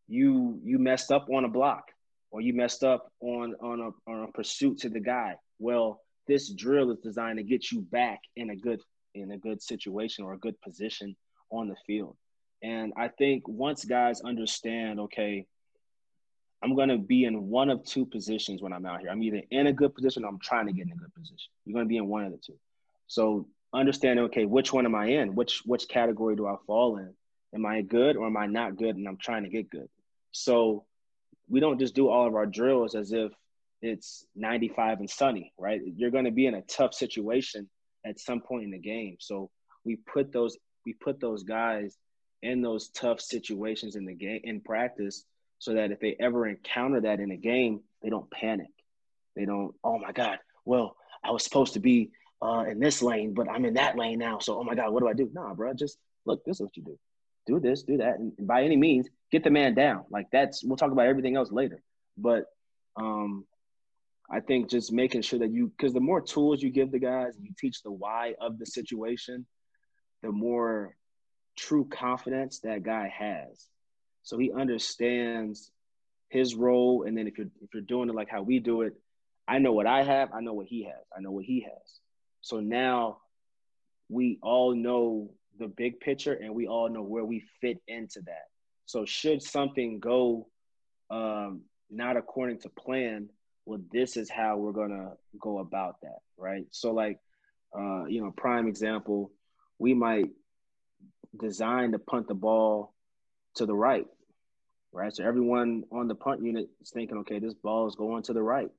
you you messed up on a block or you messed up on on a, on a pursuit to the guy. Well, this drill is designed to get you back in a good in a good situation or a good position on the field. And I think once guys understand, okay, I'm going to be in one of two positions when I'm out here. I'm either in a good position or I'm trying to get in a good position. You're going to be in one of the two. So understanding, okay, which one am I in? Which which category do I fall in? Am I good or am I not good? And I'm trying to get good. So we don't just do all of our drills as if it's 95 and sunny, right? You're going to be in a tough situation at some point in the game. So we put those we put those guys in those tough situations in the game in practice so that if they ever encounter that in a game, they don't panic. They don't, oh my God, well, I was supposed to be uh, in this lane, but I'm in that lane now. So, oh my God, what do I do? Nah, bro, just look, this is what you do. Do this, do that. And, by any means, get the man down. Like that's, we'll talk about everything else later. But um, I think just making sure that you, because the more tools you give the guys you teach the why of the situation, the more true confidence that guy has so he understands his role. And then if you're if you're doing it like how we do it, I know what I have, I know what he has, I know what he has. So now we all know the big picture and we all know where we fit into that. So should something go um, not according to plan, well, this is how we're gonna go about that, right? So like, uh, you know, prime example, we might design to punt the ball to the right, right? So everyone on the punt unit is thinking, okay, this ball is going to the right.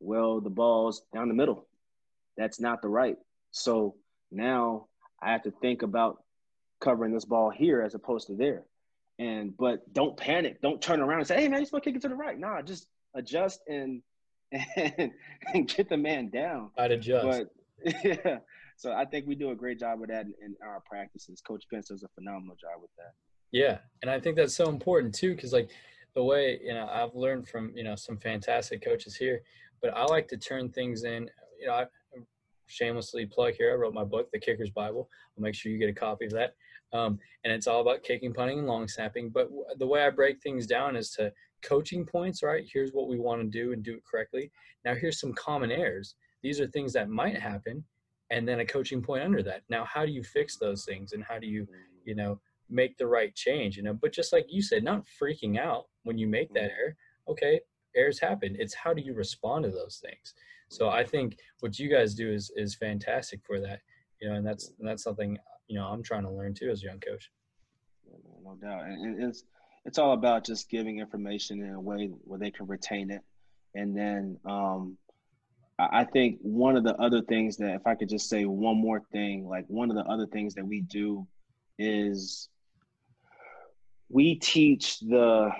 Well, the ball's down the middle. That's not the right. So now I have to think about covering this ball here as opposed to there. And but don't panic. Don't turn around and say, "Hey man, you're supposed to kick it to the right." Nah, just adjust and and, and get the man down. I'd adjust. But yeah, so I think we do a great job with that in, in our practices. Coach Pence does a phenomenal job with that. Yeah, and I think that's so important too, because like the way you know I've learned from you know some fantastic coaches here, but I like to turn things in. You know, I shamelessly plug here. I wrote my book, The Kicker's Bible. I'll make sure you get a copy of that. Um, and it's all about kicking, punting, and long snapping. But the way I break things down is to coaching points. Right, here's what we want to do and do it correctly. Now here's some common errors. These are things that might happen, and then a coaching point under that. Now, how do you fix those things, and how do you, you know, make the right change, you know. But just like you said, not freaking out when you make that mm-hmm. error. Okay, errors happen. It's how do you respond to those things. So I think what you guys do is is fantastic for that, you know, and that's and that's something you know I'm trying to learn too as a young coach. No doubt, and it's it's all about just giving information in a way where they can retain it, and then um, I think one of the other things that if I could just say one more thing, like one of the other things that we do is we teach the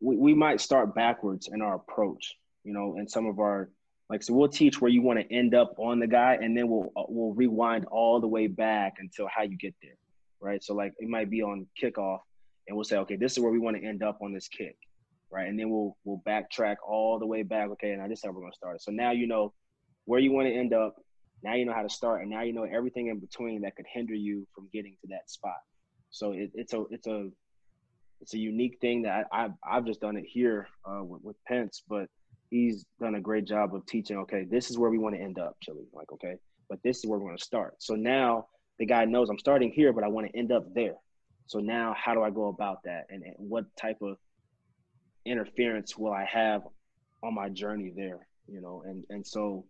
we, we might start backwards in our approach you know in some of our like so we'll teach where you want to end up on the guy and then we'll uh, we'll rewind all the way back until how you get there right? So like it might be on kickoff and we'll say okay this is where we want to end up on this kick right and then we'll we'll backtrack all the way back okay now this is how we're going to start it so now you know where you want to end up now you know how to start and now you know everything in between that could hinder you from getting to that spot so it, it's a it's a it's a unique thing that I, have I've just done it here uh, with, with, Pence, but he's done a great job of teaching. Okay, this is where we want to end up, Chili. Like, okay, but this is where we're going to start. So now the guy knows I'm starting here, but I want to end up there. So now, how do I go about that, and, and what type of interference will I have on my journey there, you know, and and so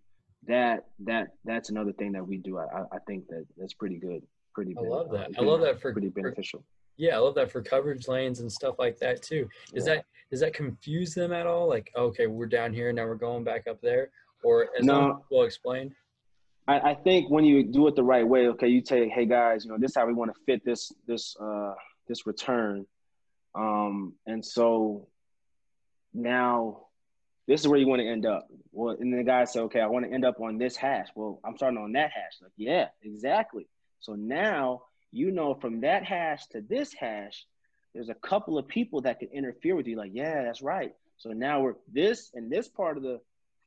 that that that's another thing that we do. I I think that that's pretty good, pretty. I love that. I love that for pretty beneficial. For, yeah, I love that for coverage lanes and stuff like that too. Is yeah. that does that confuse them at all? Like, okay, we're down here now, we're going back up there, or as no, well explained. I, I think when you do it the right way, okay, you say, hey guys, you know, this is how we want to fit this this uh this return. Um, and so now this is where you want to end up. Well, and the guy said, okay, I want to end up on this hash. Well, I'm starting on that hash. Like, yeah, exactly. So now you know from that hash to this hash, there's a couple of people that can interfere with you. Like, yeah, that's right. So now we're this and this part of the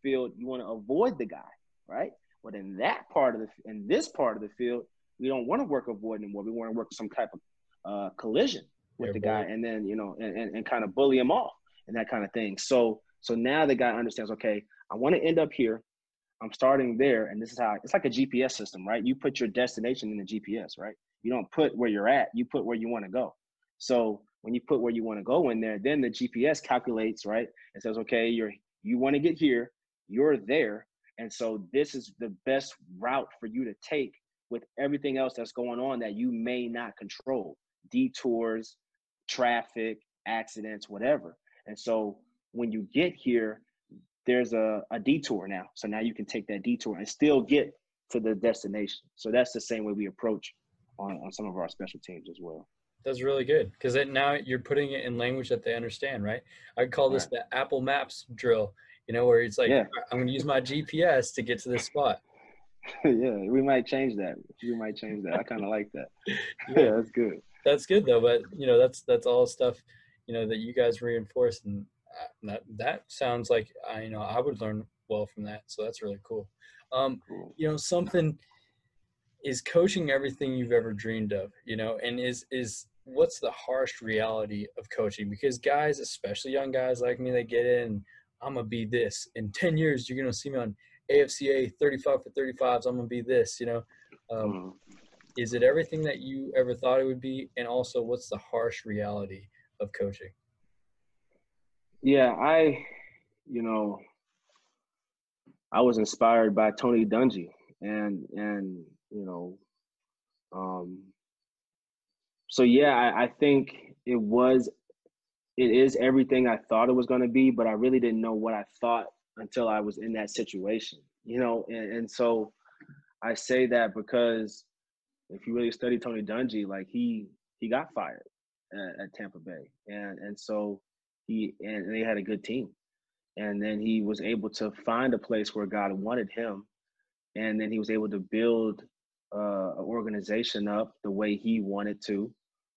field, you want to avoid the guy, right? But in that part of the in this part of the field, we don't want to work avoid anymore. We want to work some type of uh, collision with yeah, the guy, and then you know, and, and, and kind of bully him off and that kind of thing. So so now the guy understands. Okay, I want to end up here. I'm starting there, and this is how it's like a GPS system, right? You put your destination in the GPS, right? You don't put where you're at. You put where you want to go. So when you put where you want to go in there, then the GPS calculates, right? It says, okay, you're you want to get here, you're there, and so this is the best route for you to take with everything else that's going on that you may not control detours, traffic, accidents, whatever. And so when you get here, there's a, a detour now. So now you can take that detour and still get to the destination. So that's the same way we approach on, on some of our special teams as well. That's really good because now you're putting it in language that they understand, right? I call this right. the Apple Maps drill, you know, where it's like, yeah. I'm going to use my GPS to get to this spot. yeah, we might change that. We might change that. I kind of like that. yeah. yeah, that's good. That's good though, but you know, that's that's all stuff, you know, that you guys reinforce, and uh, that that sounds like I, you know, I would learn well from that. So that's really cool. Um, cool. you know, something is coaching everything you've ever dreamed of, you know, and is is what's the harsh reality of coaching? Because guys, especially young guys like me, they get in. I'm gonna be this in ten years. You're gonna see me on AFCA 35 for 35s. I'm gonna be this. You know, um, mm. is it everything that you ever thought it would be? And also, what's the harsh reality of coaching? Yeah, I, you know, I was inspired by Tony Dungy, and and you know, um, so yeah, I, I think it was, it is everything I thought it was going to be, but I really didn't know what I thought until I was in that situation, you know, and, and so I say that because if you really study Tony Dungy, like he he got fired at, at Tampa Bay, and and so he and they had a good team, and then he was able to find a place where God wanted him, and then he was able to build uh, an organization up the way he wanted to,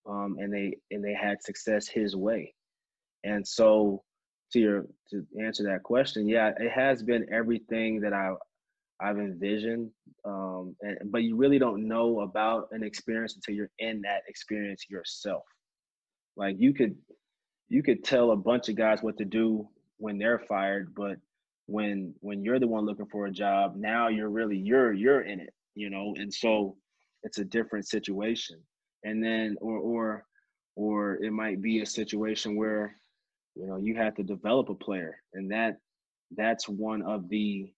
um, and they and they had success his way, and so to your to answer that question, yeah, it has been everything that I I've envisioned, um, and, but you really don't know about an experience until you're in that experience yourself. Like you could you could tell a bunch of guys what to do when they're fired, but when when you're the one looking for a job, now you're really you're you're in it, you know, and so it's a different situation. And then or or or it might be a situation where you know you have to develop a player and that that's one of the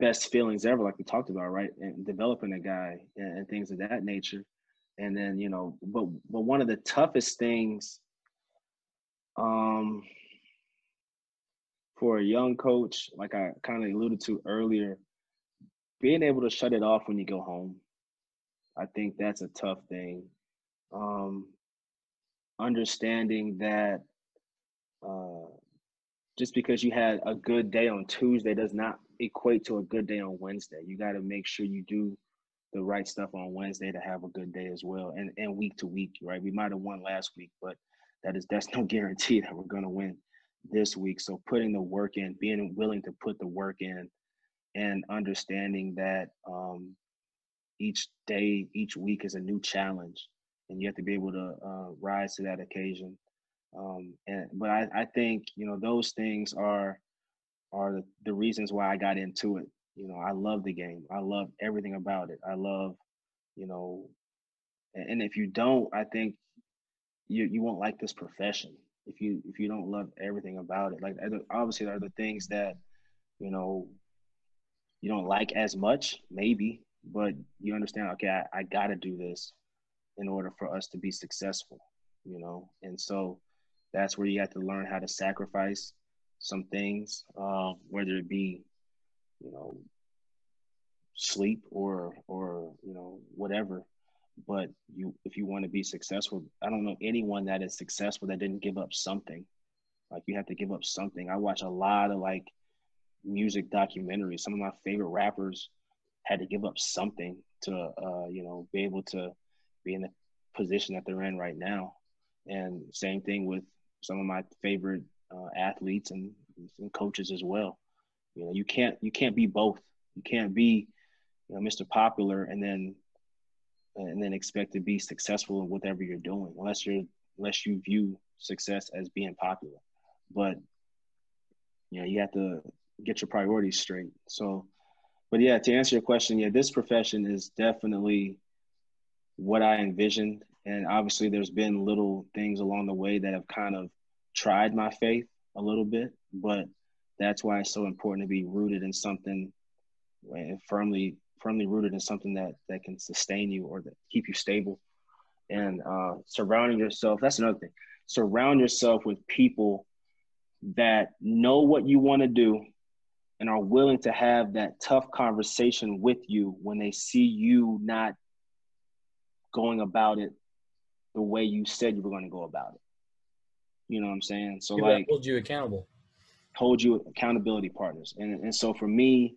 best feelings ever like we talked about right? And developing a guy and, and things of that nature. And then you know but but one of the toughest things um for a young coach like i kind of alluded to earlier being able to shut it off when you go home i think that's a tough thing. Um understanding that uh, just because you had a good day on Tuesday does not equate to a good day on Wednesday. You got to make sure you do the right stuff on Wednesday to have a good day as well, and and week to week, right? We might have won last week, but that is that's no guarantee that we're going to win this week. So putting the work in, being willing to put the work in, and understanding that um, each day, each week is a new challenge, and you have to be able to uh, rise to that occasion um, and but I, I think you know those things are are the, the reasons why I got into it. You know, I love the game. I love everything about it. I love, you know, and, and if you don't, I think you you won't like this profession. if you if you don't love everything about it. Like obviously there are the things that you know you don't like as much, maybe, but you understand. Okay, I, I got to do this in order for us to be successful. You know, and so that's where you have to learn how to sacrifice some things, uh, whether it be, you know, sleep or or you know whatever. But you if you want to be successful i don't know anyone that is successful that didn't give up something. Like you have to give up something. I watch a lot of like music documentaries. Some of my favorite rappers had to give up something to uh, you know be able to be in the position that they're in right now. And same thing with some of my favorite uh, athletes and, and coaches as well. You know you can't you can't be both. You can't be you know mr popular and then and then expect to be successful in whatever you're doing unless you're unless you view success as being popular. But you know you have to get your priorities straight. So but yeah to answer your question yeah this profession is definitely what i envisioned and obviously there's been little things along the way that have kind of tried my faith a little bit but that's why it's so important to be rooted in something and firmly firmly rooted in something that that can sustain you or that keep you stable. And uh, surrounding yourself that's another thing. Surround yourself with people that know what you want to do and are willing to have that tough conversation with you when they see you not going about it the way you said you were going to go about it you know what i'm saying so People like hold you accountable hold you accountability partners and, and so for me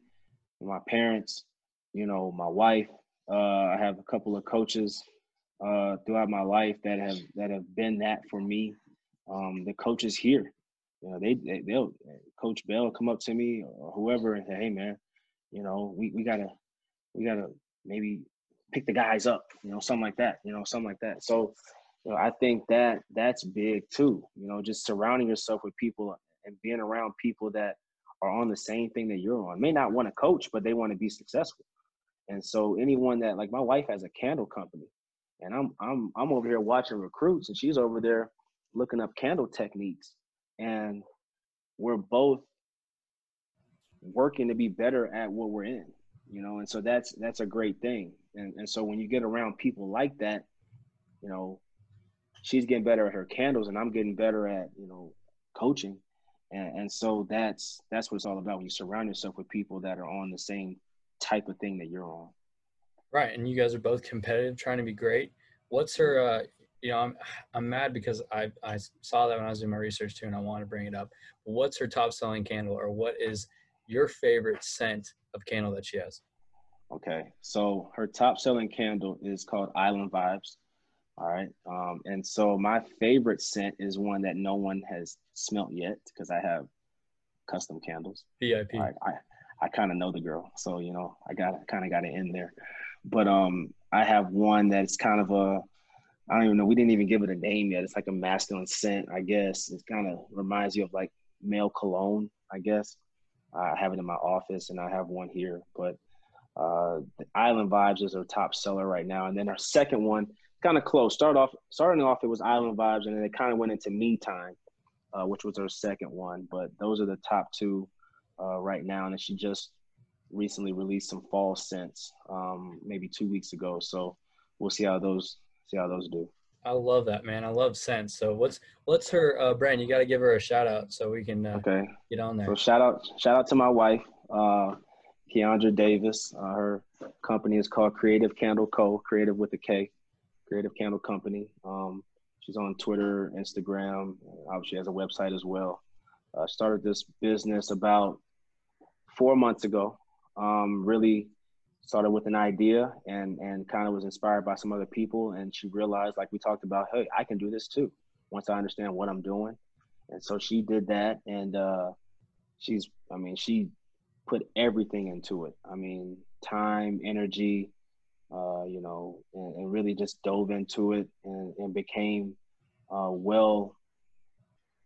my parents you know, my wife. Uh, I have a couple of coaches uh, throughout my life that have that have been that for me. Um, the coaches here, you know, they, they they'll Coach Bell come up to me or whoever and say, "Hey, man, you know, we we gotta we gotta maybe pick the guys up, you know, something like that, you know, something like that." So, you know, I think that that's big too. You know, just surrounding yourself with people and being around people that are on the same thing that you're on. May not want to coach, but they want to be successful. And so anyone that like my wife has a candle company and I'm I'm I'm over here watching recruits and she's over there looking up candle techniques and we're both working to be better at what we're in you know and so that's that's a great thing and and so when you get around people like that you know she's getting better at her candles and i'm getting better at you know coaching and, and so that's that's what it's all about when you surround yourself with people that are on the same type of thing that you're on. Right, and you guys are both competitive, trying to be great. What's her? Uh, you know, I'm I'm mad because I I saw that when I was doing my research too, and I want to bring it up. What's her top selling candle, or what is your favorite scent of candle that she has? Okay, so her top selling candle is called Island Vibes. All right, um, and so my favorite scent is one that no one has smelt yet because I have custom candles. VIP. I, I kind of know the girl, so you know I got kind of got it in there. But um, I have one that's kind of a I don't even know. We didn't even give it a name yet. It's like a masculine scent, I guess. It kind of reminds you of like male cologne, I guess. I have it in my office, and I have one here. But uh, the Island Vibes is our top seller right now, and then our second one, kind of close. Start off, starting off, it was Island Vibes, and then it kind of went into Me Time, uh, which was our second one. But those are the top two uh, right now, and she just recently released some fall scents, um, maybe two weeks ago. So we'll see how those see how those do. I love that, man. I love scents. So what's what's her uh, brand? You got to give her a shout out so we can uh, okay get on there. So shout out shout out to my wife, uh, Keandra Davis. Uh, her company is called Kreative Candle Co. Creative with a K. Kreative Candle Company. Um, she's on Twitter, Instagram. Obviously, has a website as well. Uh, started this business about four months ago. Um, really started with an idea and and kind of was inspired by some other people. And she realized, like we talked about, hey, I can do this too. Once I understand what I'm doing, and so she did that. And uh, she's, I mean, she put everything into it. I mean, time, energy, uh, you know, and, and, really just dove into it and, and became uh, well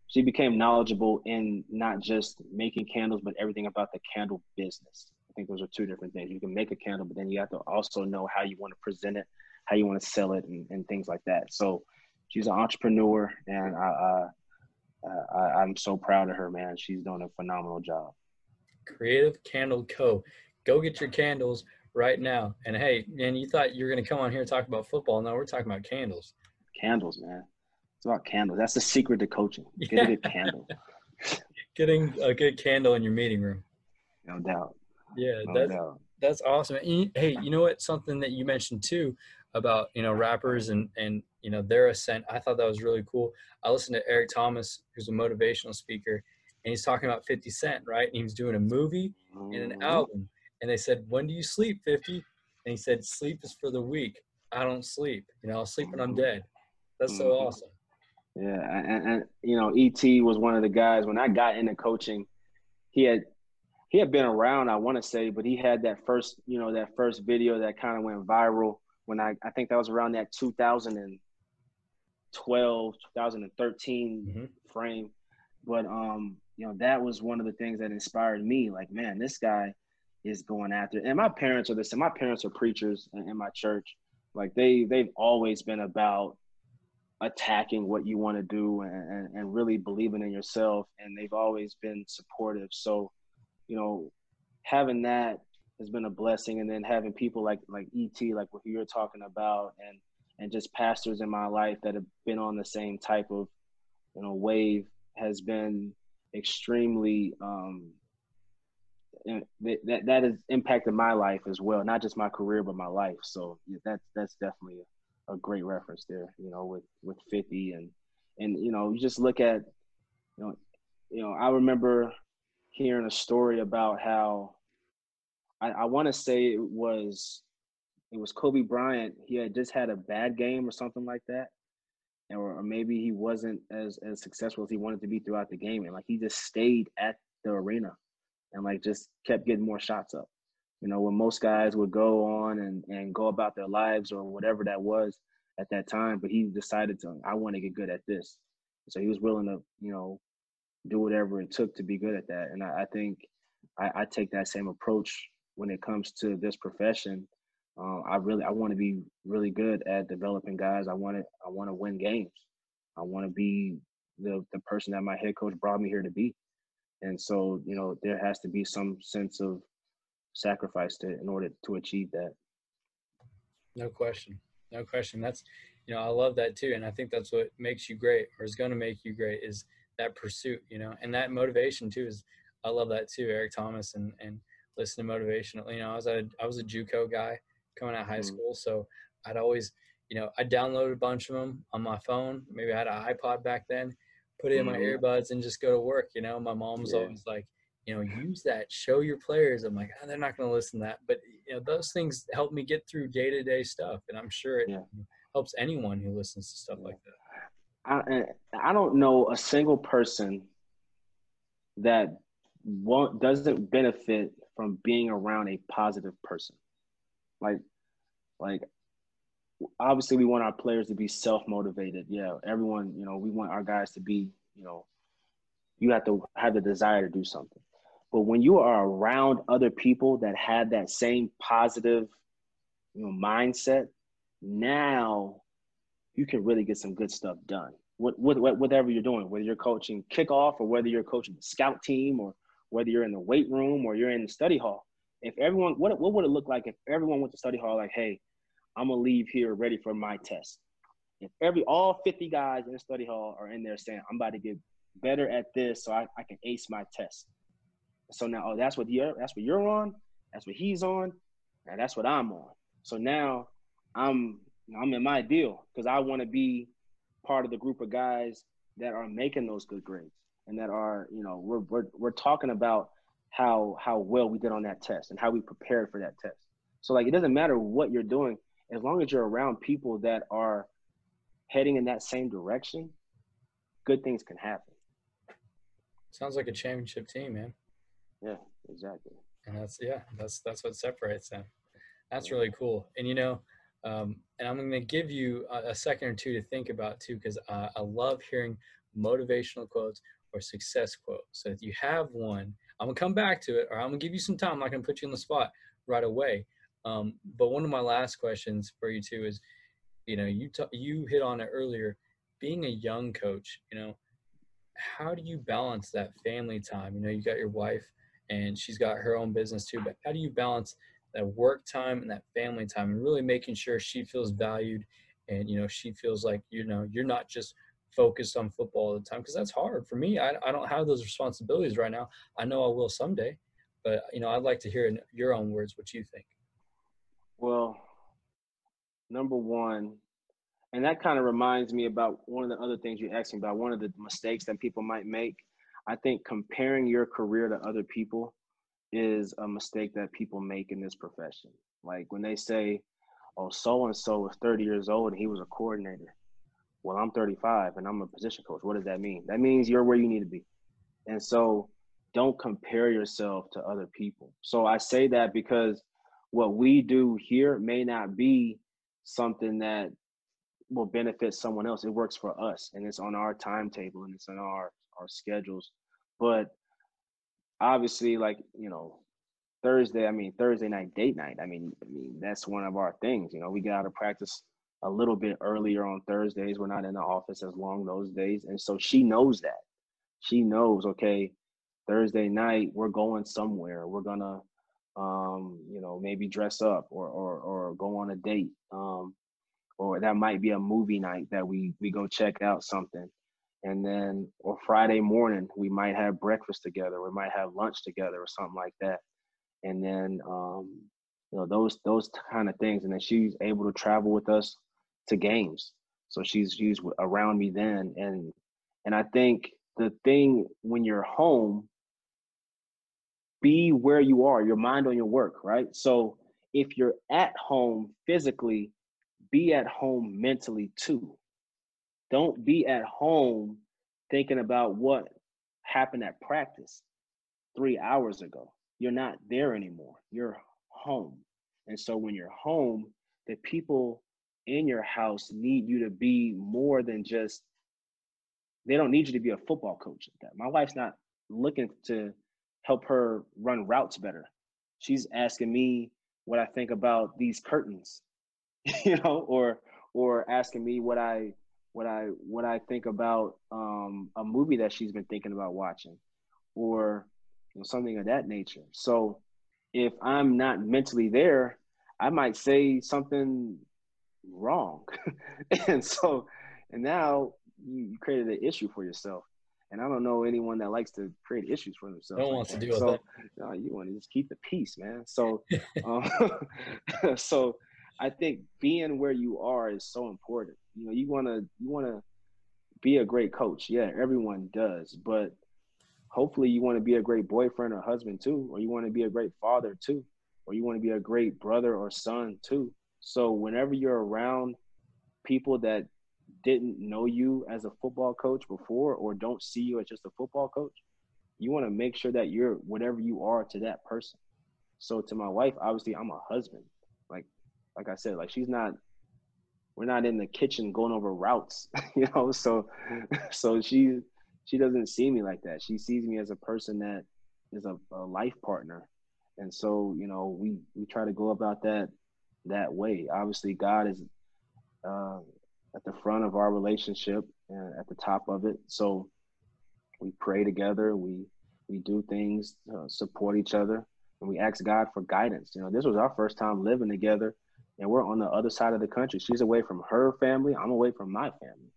she became knowledgeable in not just making candles, but everything about the candle business. I think those are two different things. You can make a candle, but then you have to also know how you want to present it, how you want to sell it, and, and things like that. So she's an entrepreneur, and I, uh, I, I'm so proud of her, man. She's doing a phenomenal job. Kreative Candle Co. Go get your candles right now. And hey, man, you thought you were going to come on here and talk about football. No, we're talking about candles. Candles, man. It's about candles. That's the secret to coaching. Get yeah. a good candle. Getting a good candle in your meeting room. No doubt. Yeah, no that's doubt. that's awesome. And, hey, you know what? Something that you mentioned too about you know rappers and and you know their ascent. I thought that was really cool. I listened to Eric Thomas, who's a motivational speaker, and he's talking about 50 Cent, right? And he was doing a movie and an mm-hmm. album. And they said, When do you sleep, 50? And he said, Sleep is for the weak. I don't sleep. You know, I'll sleep when I'm mm-hmm. dead. That's so mm-hmm. awesome. Yeah, and, and you know, ET was one of the guys when I got into coaching. He had he had been around, I want to say, but he had that first, you know, that first video that kind of went viral when I I think that was around that 2012, 2013 mm-hmm. frame. But um, you know, that was one of the things that inspired me. Like, man, this guy is going after. It. And my parents are this, and my parents are preachers in, in my church. Like they they've always been about attacking what you want to do and, and, really believing in yourself. And they've always been supportive. So, you know, having that has been a blessing. And then having people like like ET, like what you're talking about, and and just pastors in my life that have been on the same type of you know wave has been extremely um, that that has impacted my life as well, not just my career but my life. So that's that's definitely a, a, great reference there. You know, with with fifty and and you know you just look at you know you know I remember hearing a story about how I, I want to say it was it was Kobe Bryant. He had just had a bad game or something like that, or, or maybe he wasn't as as successful as he wanted to be throughout the game, and like he just stayed at the arena and like just kept getting more shots up. You know, when most guys would go on and, and go about their lives or whatever that was at that time, but he decided to, I want to get good at this. So he was willing to, you know, do whatever it took to be good at that. And I, I think I, I, take that same approach when it comes to this profession. Uh, I really, I want to be really good at developing guys. I want to, I want to win games. I want to be the the person that my head coach brought me here to be. And so, you know, there has to be some sense of sacrifice to in order to achieve that. No question. No question. That's you know, I love that too. And I think that's what makes you great or is gonna make you great is that pursuit, you know, and that motivation too is I love that too, Eric Thomas and and listen to motivation. You know, I was a I was a JUCO guy coming out of high mm-hmm. school. So I'd always, you know, I downloaded a bunch of them on my phone. Maybe I had an iPod back then put it in my mm-hmm. earbuds and just go to work. You know, my mom was yeah. always like, you know, use that, show your players. I'm like, oh, they're not going to listen to that. But, you know, those things help me get through day to day stuff. And I'm sure it yeah. helps anyone who listens to stuff yeah. like that. I, I don't know a single person that won't, doesn't benefit from being around a positive person. Like, like obviously we want our players to be self-motivated. Yeah everyone you know we want our guys to be you know you have to have the desire to do something. But when you are around other people that have that same positive you know mindset now you can really get some good stuff done. What, what, whatever you're doing whether you're coaching kickoff or whether you're coaching the scout team or whether you're in the weight room or you're in the study hall if everyone what, what would it look like if everyone went to study hall like hey I'm gonna leave here ready for my test. If every all 50 guys in the study hall are in there saying, I'm about to get better at this so I, I can ace my test. So now, oh, that's what you're that's what you're on, that's what he's on, and that's what I'm on. So now I'm I'm in my deal because I want to be part of the group of guys that are making those good grades and that are, you know, we're we're we're talking about how how well we did on that test and how we prepared for that test. So like it doesn't matter what you're doing, as long as you're around people that are heading in that same direction, good things can happen. Sounds like a championship team, man. Yeah, exactly. And that's yeah, that's that's what separates them. That's really cool. And you know, um, and I'm going to give you a, a, second or two to think about too, because uh, I love hearing motivational quotes or success quotes. So if you have one, I'm gonna come back to it, or I'm gonna give you some time. I'm not gonna put you on the spot right away. Um, but one of my last questions for you too is, you know, you t- you hit on it earlier. Being a young coach, you know, how do you balance that family time? You know, you got your wife and she's got her own business too, but how do you balance that work time and that family time and really making sure she feels valued and you know she feels like you know you're not just focused on football all the time because that's hard for me. I, I don't have those responsibilities right now. I know i will someday but you know i'd like to hear in your own words what you think. Well number one and that kind of reminds me about one of the other things you asked me about one of the mistakes that people might make. I think comparing your career to other people is a mistake that people make in this profession. Like when they say oh so and so was 30 years old and he was a coordinator well i'm 35 and i'm a position coach what does that mean that means you're where you need to be and so don't compare yourself to other people so i say that because what we do here may not be something that will benefit someone else. It works for us and it's on our timetable and it's on our our schedules. But obviously, like, you know, Thursday, I mean Thursday night date night. I mean, I mean, that's one of our things. You know, we get out of practice a little bit earlier on Thursdays. We're not in the office as long those days. And so she knows that. She knows, okay, Thursday night, we're going somewhere. We're gonna um, you know, maybe dress up or or or go on a date. Um, or that might be a movie night that we we go check out something and then or friday morning we might have breakfast together we might have lunch together or something like that and then um you know those those kind of things and then she's able to travel with us to games so she's she's around me then and and i think the thing when you're home be where you are your mind on your work right so if you're at home physically be at home mentally too. Don't be at home thinking about what happened at practice three hours ago. You're not there anymore. You're home. And so when you're home, the people in your house need you to be more than just, they don't need you to be a football coach. that My wife's not looking to help her run routes better. She's asking me what I think about these curtains you know, or or asking me what I what I what I think about um, a movie that she's been thinking about watching, or you know, something of that nature. So if I'm not mentally there, I might say something wrong, and so and now you created an issue for yourself. And I don't know anyone that likes to create issues for themselves. No one wants to deal so, with that. No, you want to just keep the peace, man. So, um, so I think being where you are is so important. You know, you want to you want to be a great coach. Yeah, everyone does, but hopefully you want to be a great boyfriend or husband too, or you want to be a great father too, or you want to be a great brother or son too. So whenever you're around people that didn't know you as a football coach before or don't see you as just a football coach, you want to make sure that you're whatever you are to that person. So to my wife, obviously I'm a husband like like I said, like she's not we're not in the kitchen going over routes, you know. So so she she doesn't see me like that. She sees me as a person that is a, a life partner. And so, you know, we we try to go about that that way. Obviously, God is uh, at the front of our relationship and at the top of it. So we pray together. We we do things, support each other, and we ask God for guidance. You know, this was our first time living together and we're on the other side of the country. She's away from her family. I'm away from my family.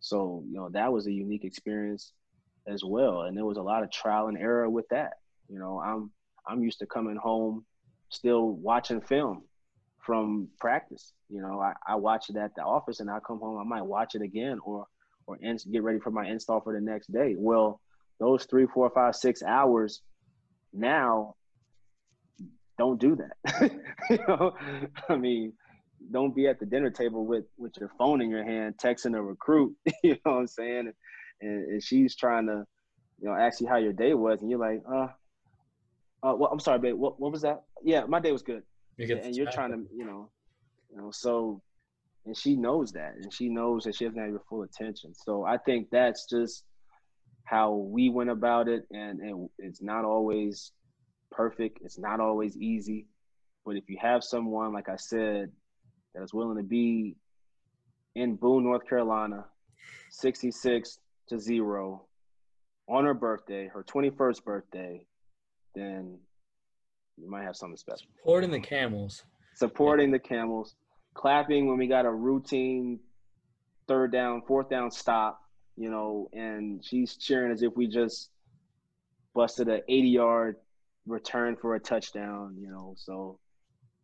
So, you know, that was a unique experience as well. And there was a lot of trial and error with that. You know, I'm I'm used to coming home still watching film from practice. You know, I, I watch it at the office and I come home, I might watch it again or or get ready for my install for the next day. Well, those three, four, five, six hours now don't do that. you know, I mean, don't be at the dinner table with with your phone in your hand, texting a recruit. you know what I'm saying? And, and she's trying to, you know, ask you how your day was, and you're like, uh, uh, well, I'm sorry, babe. What what was that? Yeah, my day was good. You and you're trying to, you know, you know, so, and she knows that, and she knows that she doesn't have your full attention. So I think that's just how we went about it, and, and it's not always perfect. It's not always easy. But if you have someone, like I said, that is willing to be in Boone, North Carolina, 66 to zero, on her birthday, her 21st birthday, then you might have something special. Supporting the Camels. Supporting the Camels, clapping when we got a routine third down, fourth down stop, you know, and she's cheering as if we just busted an 80 yard return for a touchdown, you know. So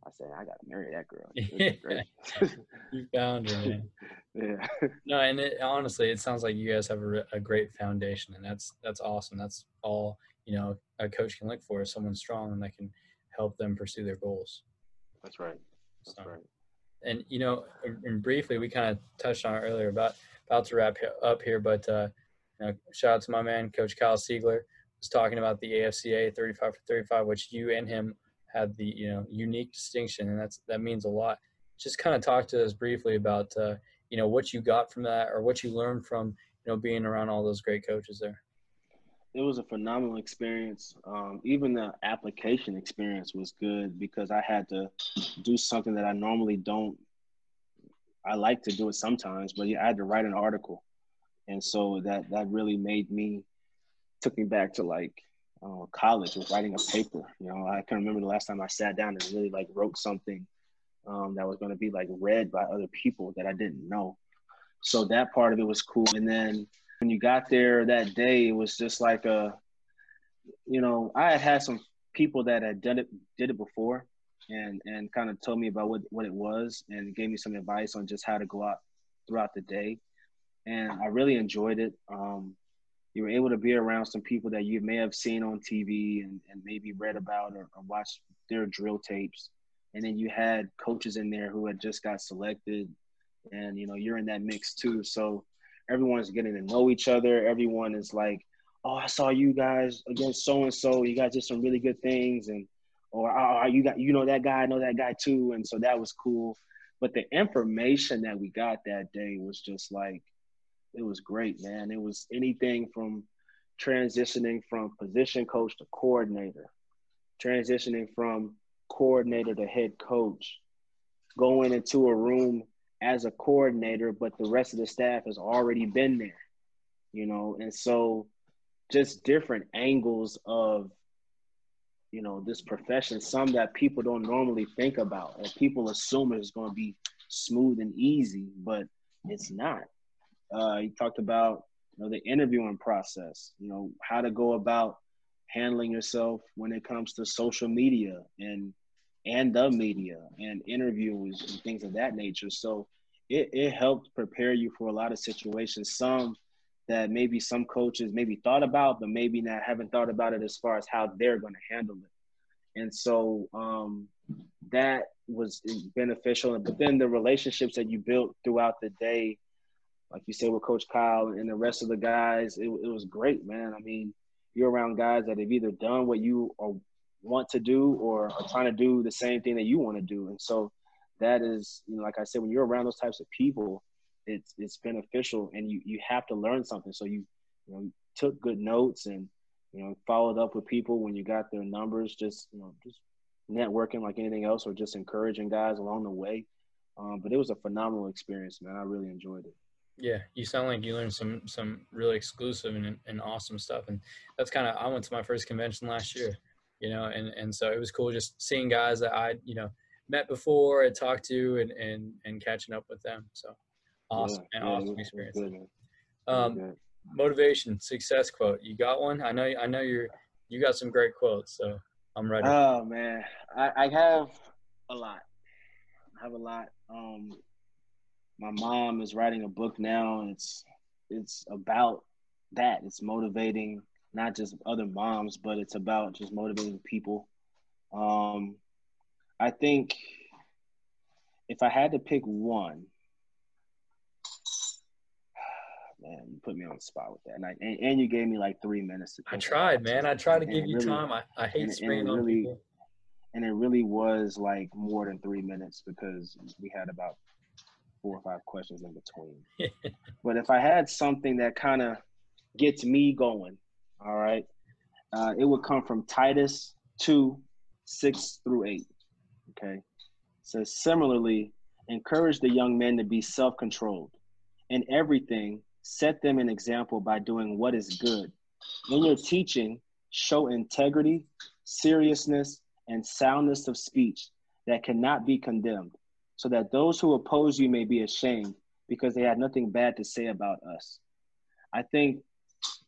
I said, I got to marry that girl. you found her, man. yeah. No, and it, honestly, it sounds like you guys have a, a great foundation, and that's that's awesome. That's all you know a coach can look for is someone strong and that can help them pursue their goals. That's right. That's so, right. And you know, and briefly, we kind of touched on it earlier about about to wrap up here, but uh, you know, shout out to my man, Coach Kyle Siegler, was talking about the AFCA 35 for 35, which you and him had the you know unique distinction, and that's that means a lot. Just kind of talk to us briefly about uh, you know what you got from that, or what you learned from you know being around all those great coaches there. It was a phenomenal experience. Um, even the application experience was good because I had to do something that I normally don't. I like to do it sometimes, but yeah, I had to write an article, and so that that really made me took me back to like uh, college with writing a paper. You know, I can remember the last time I sat down and really like wrote something um, that was going to be like read by other people that I didn't know. So that part of it was cool. And then when you got there that day, it was just like a, you know, I had had some people that had done it, did it before, and and kind of told me about what what it was and gave me some advice on just how to go out throughout the day. And I really enjoyed it. Um, you were able to be around some people that you may have seen on TV and, and maybe read about or, or watched their drill tapes. And then you had coaches in there who had just got selected and you know you're in that mix too. So everyone's getting to know each other. Everyone is like, "Oh, I saw you guys against so and so. You guys did some really good things," and or oh, you got you know that guy, I know that guy too, and so that was cool. But the information that we got that day was just like it was great, man. It was anything from transitioning from position coach to coordinator, transitioning from coordinator to head coach, going into a room as a coordinator, but the rest of the staff has already been there, you know, and so just different angles of you know this profession some that people don't normally think about and people assume it's going to be smooth and easy but it's not. Uh, he talked about you know the interviewing process, you know how to go about handling yourself when it comes to social media and and the media and interviews and things of that nature. So it, it helped prepare you for a lot of situations. Some that maybe some coaches maybe thought about, but maybe not haven't thought about it as far as how they're going to handle it. And so um, that was beneficial. But then the relationships that you built throughout the day like you said with Coach Kyle and the rest of the guys, it, it was great, man. I mean, you're around guys that have either done what you are, want to do or are trying to do the same thing that you want to do, and so that is, you know, like I said, when you're around those types of people, it's it's beneficial, and you you have to learn something. So you you know took good notes and you know followed up with people when you got their numbers, just you know just networking like anything else, or just encouraging guys along the way. Um, but it was a phenomenal experience, man. I really enjoyed it. Yeah, you sound like you learned some some really exclusive and, and awesome stuff, and that's kind of I went to my first convention last year, you know, and and so it was cool just seeing guys that I you know met before and talked to and and and catching up with them. So awesome yeah, and yeah, awesome experience. Good, um, motivation, success quote. You got one? I know I know you're you got some great quotes, so I'm ready. Oh man, I, I have a lot. I have a lot. Um, my mom is writing a book now and it's it's about that it's motivating not just other moms but it's about just motivating people. Um i think if i had to pick one man you put me on the spot with that. And, I, and, and you gave me like three minutes to i tried man. I tried to give you really, time. I, I hate spraying on really, people. and it really was like more than three minutes because we had about four or five questions in between. but if I had something that kind of gets me going, all right, uh, it would come from Titus 2 6 through 8. Okay. So similarly, encourage the young men to be self controlled. In everything, set them an example by doing what is good, In your teaching, show integrity, seriousness, and soundness of speech that cannot be condemned, so that those who oppose you may be ashamed because they had nothing bad to say about us. I think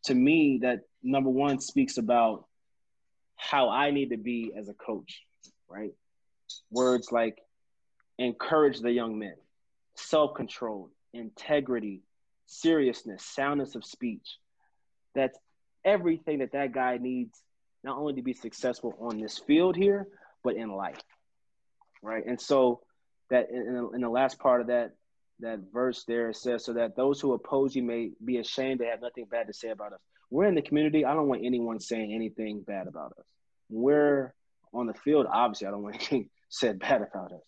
to me, that number one speaks about how I need to be as a coach, right? Words like encourage the young men, self control, integrity, seriousness, soundness of speech. That's everything that that guy needs, not only to be successful on this field here, but in life, right? And so that in, in the last part of that that verse there it says, so that those who oppose you may be ashamed to have nothing bad to say about us. We're in the community. I don't want anyone saying anything bad about us. We're on the field. Obviously, I don't want anything said bad about us.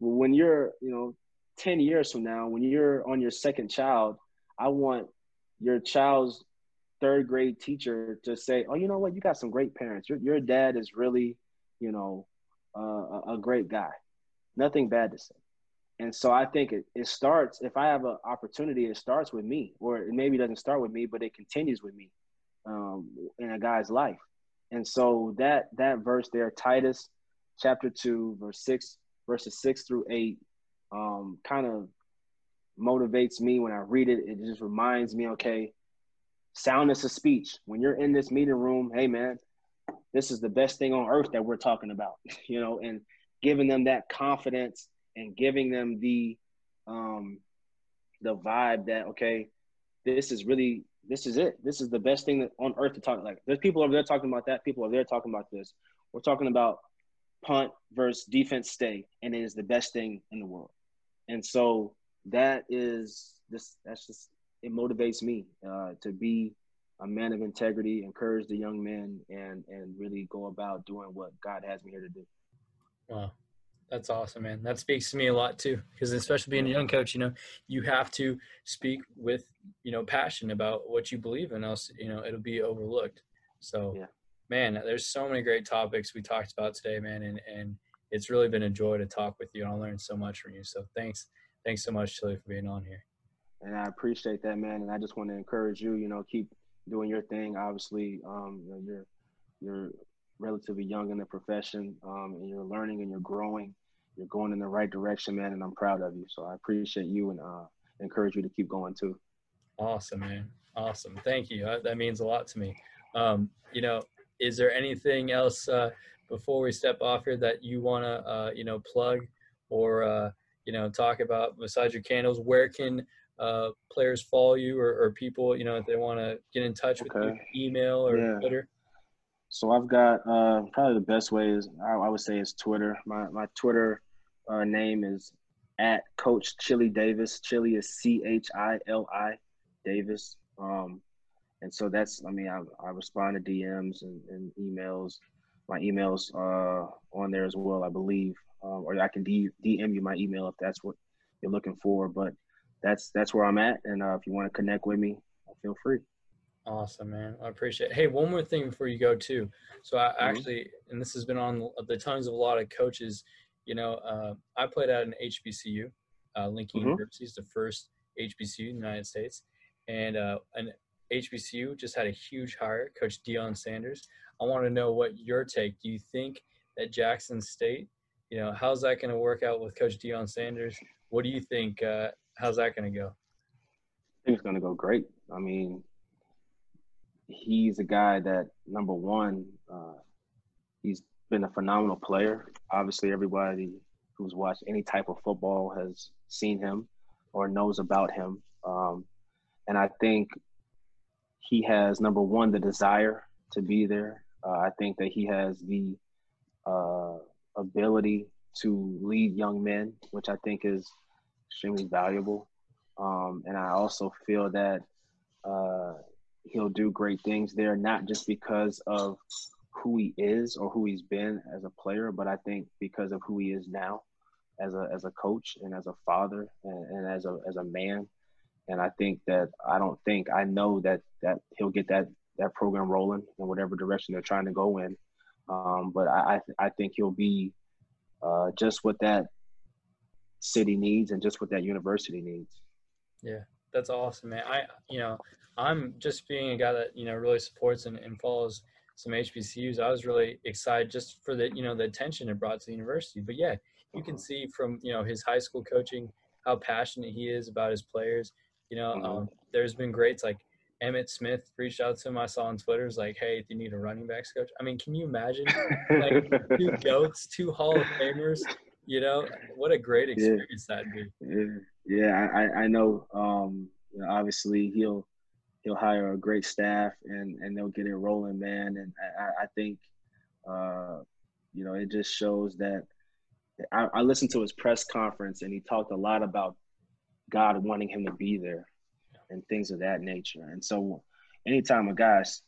But when you're, you know, 10 years from now, when you're on your second child, I want your child's third grade teacher to say, "Oh, you know what? You got some great parents. Your your dad is really, you know, uh, a great guy. Nothing bad to say." And so I think it, it starts if I have an opportunity, it starts with me, or it maybe doesn't start with me, but it continues with me um, in a guy's life. And so that that verse there, Titus chapter two, verse six, verses six through eight, um, kind of motivates me when I read it. It just reminds me, okay, soundness of speech. When you're in this meeting room, hey man, this is the best thing on earth that we're talking about, you know, and giving them that confidence and giving them the um the vibe that okay, this is really this is it. This is the best thing on earth to talk like. There's people over there talking about that. People over there talking about this. We're talking about punt versus defense stay, and it is the best thing in the world. And so that is this. That's just it motivates me uh, to be a man of integrity, encourage the young men, and and really go about doing what God has me here to do. Wow, that's awesome, man. That speaks to me a lot too, because especially being a young coach, you know, you have to speak with you know passion about what you believe in, else you know it'll be overlooked. So, yeah. man, there's so many great topics we talked about today, man, and and it's really been a joy to talk with you, and I learned so much from you. So, thanks, thanks so much, Chili, for being on here and I appreciate that, man. And I just want to encourage you, you know, keep doing your thing. Obviously, um, you know, you're you're relatively young in the profession, um, and you're learning and you're growing. You're going in the right direction, man, and I'm proud of you. So I appreciate you and uh, encourage you to keep going too. Awesome, man. Awesome. Thank you. Uh, that means a lot to me. Um, you know, is there anything else uh, before we step off here that you want to, uh, you know, plug or, uh, you know, talk about besides your candles? Where can uh, players follow you or, or people, you know, if they want to get in touch with okay. you, email or yeah. Twitter? So I've got uh, probably the best way is I, I, would say is Twitter. My my Twitter uh, name is at Coach Chili Davis. Chili is C H I L I Davis. Um, and so that's I mean I, I respond to DMs and, and emails. My emails uh, on there as well, I believe, um, or I can D- DM you my email if that's what you're looking for. But that's that's where I'm at. And uh, if you want to connect with me, feel free. Awesome, man. I appreciate it. Hey, one more thing before you go too. So I mm-hmm. actually, and this has been on the tongues of a lot of coaches. You know, uh, I played at an HBCU. Uh, Lincoln mm-hmm. University is the first HBCU in the United States, and uh, an HBCU just had a huge hire, Coach Deion Sanders. I want to know what your take. Do you think that Jackson State, you know, how's that going to work out with Coach Deion Sanders? What do you think uh, how's that going to go? I think it's going to go great. I mean, he's a guy that number one, uh, he's been a phenomenal player. Obviously, everybody who's watched any type of football has seen him or knows about him. Um, and I think he has number one the desire to be there. Uh, I think that he has the uh, ability to lead young men, which I think is extremely valuable. Um, and I also feel that uh, he'll do great things there, not just because of who he is or who he's been as a player, but I think because of who he is now as a as a coach and as a father and, and as a as a man. And I think that I don't think I know that that he'll get that that program rolling in whatever direction they're trying to go in. Um, but I I, I think he'll be uh, just what that city needs and just what that university needs. Yeah, that's awesome, man. I you know I'm just being a guy that you know really supports and, and follows some HBCUs. I was really excited just for the you know the attention it brought to the university. But yeah, you can see from you know his high school coaching how passionate he is about his players. You know, Mhm. um, there's been greats like Emmitt Smith reached out to him. I saw on Twitter, was like, "Hey, do you need a running backs coach?" I mean, can you imagine like, two goats, two Hall of Famers? You know, what a great experience that'd be. Yeah, yeah, I, I- know. Um, you know, obviously he'll he'll hire a great staff and and they'll get it rolling, man. And I, I- think, uh, you know, it just shows that. I, I listened to his press conference and he talked a lot about God wanting him to be there and things of that nature. And so, anytime a guy's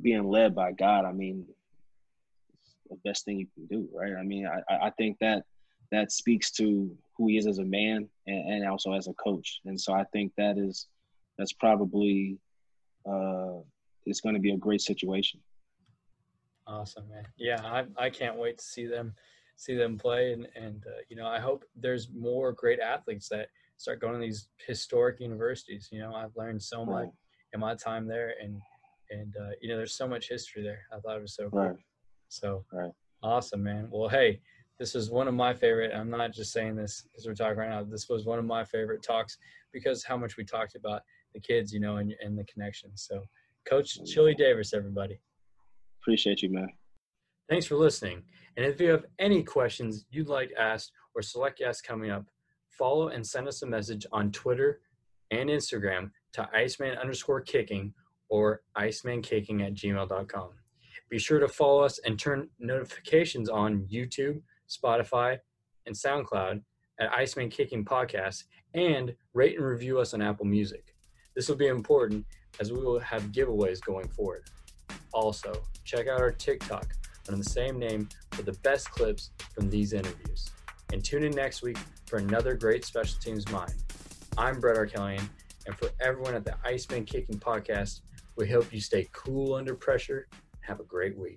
being led by God, I mean, the best thing you can do, right? I mean, I- I think that that speaks to who he is as a man and, and also as a coach. And so I think that is that's probably uh, it's going to be a great situation. Awesome, man. Yeah, I I can't wait to see them see them play and and uh, you know I hope there's more great athletes that start going to these historic universities. You know, I've learned so much Right. in my time there, and and uh, you know there's so much history there. I thought it was so cool. Right. So Right. awesome, man. Well, hey, this is one of my favorite. I'm not just saying this because we're talking right now. This was one of my favorite talks because how much we talked about the kids, you know, and and the connections. So, Coach Chili Davis, everybody. Appreciate you, man. Thanks for listening. And if you have any questions you'd like asked or select guests coming up, follow and send us a message on Twitter and Instagram to Iceman underscore kicking or iceman-kicking at gmail.com. Be sure to follow us and turn notifications on YouTube, Spotify, and SoundCloud at Iceman Kicking Podcast and rate and review us on Apple Music. This will be important as we will have giveaways going forward. Also, check out our TikTok under the same name for the best clips from these interviews. And tune in next week for another great special teams mind. I'm Brett Arkelian, and for everyone at the Iceman Kicking Podcast, we hope you stay cool under pressure. Have a great week.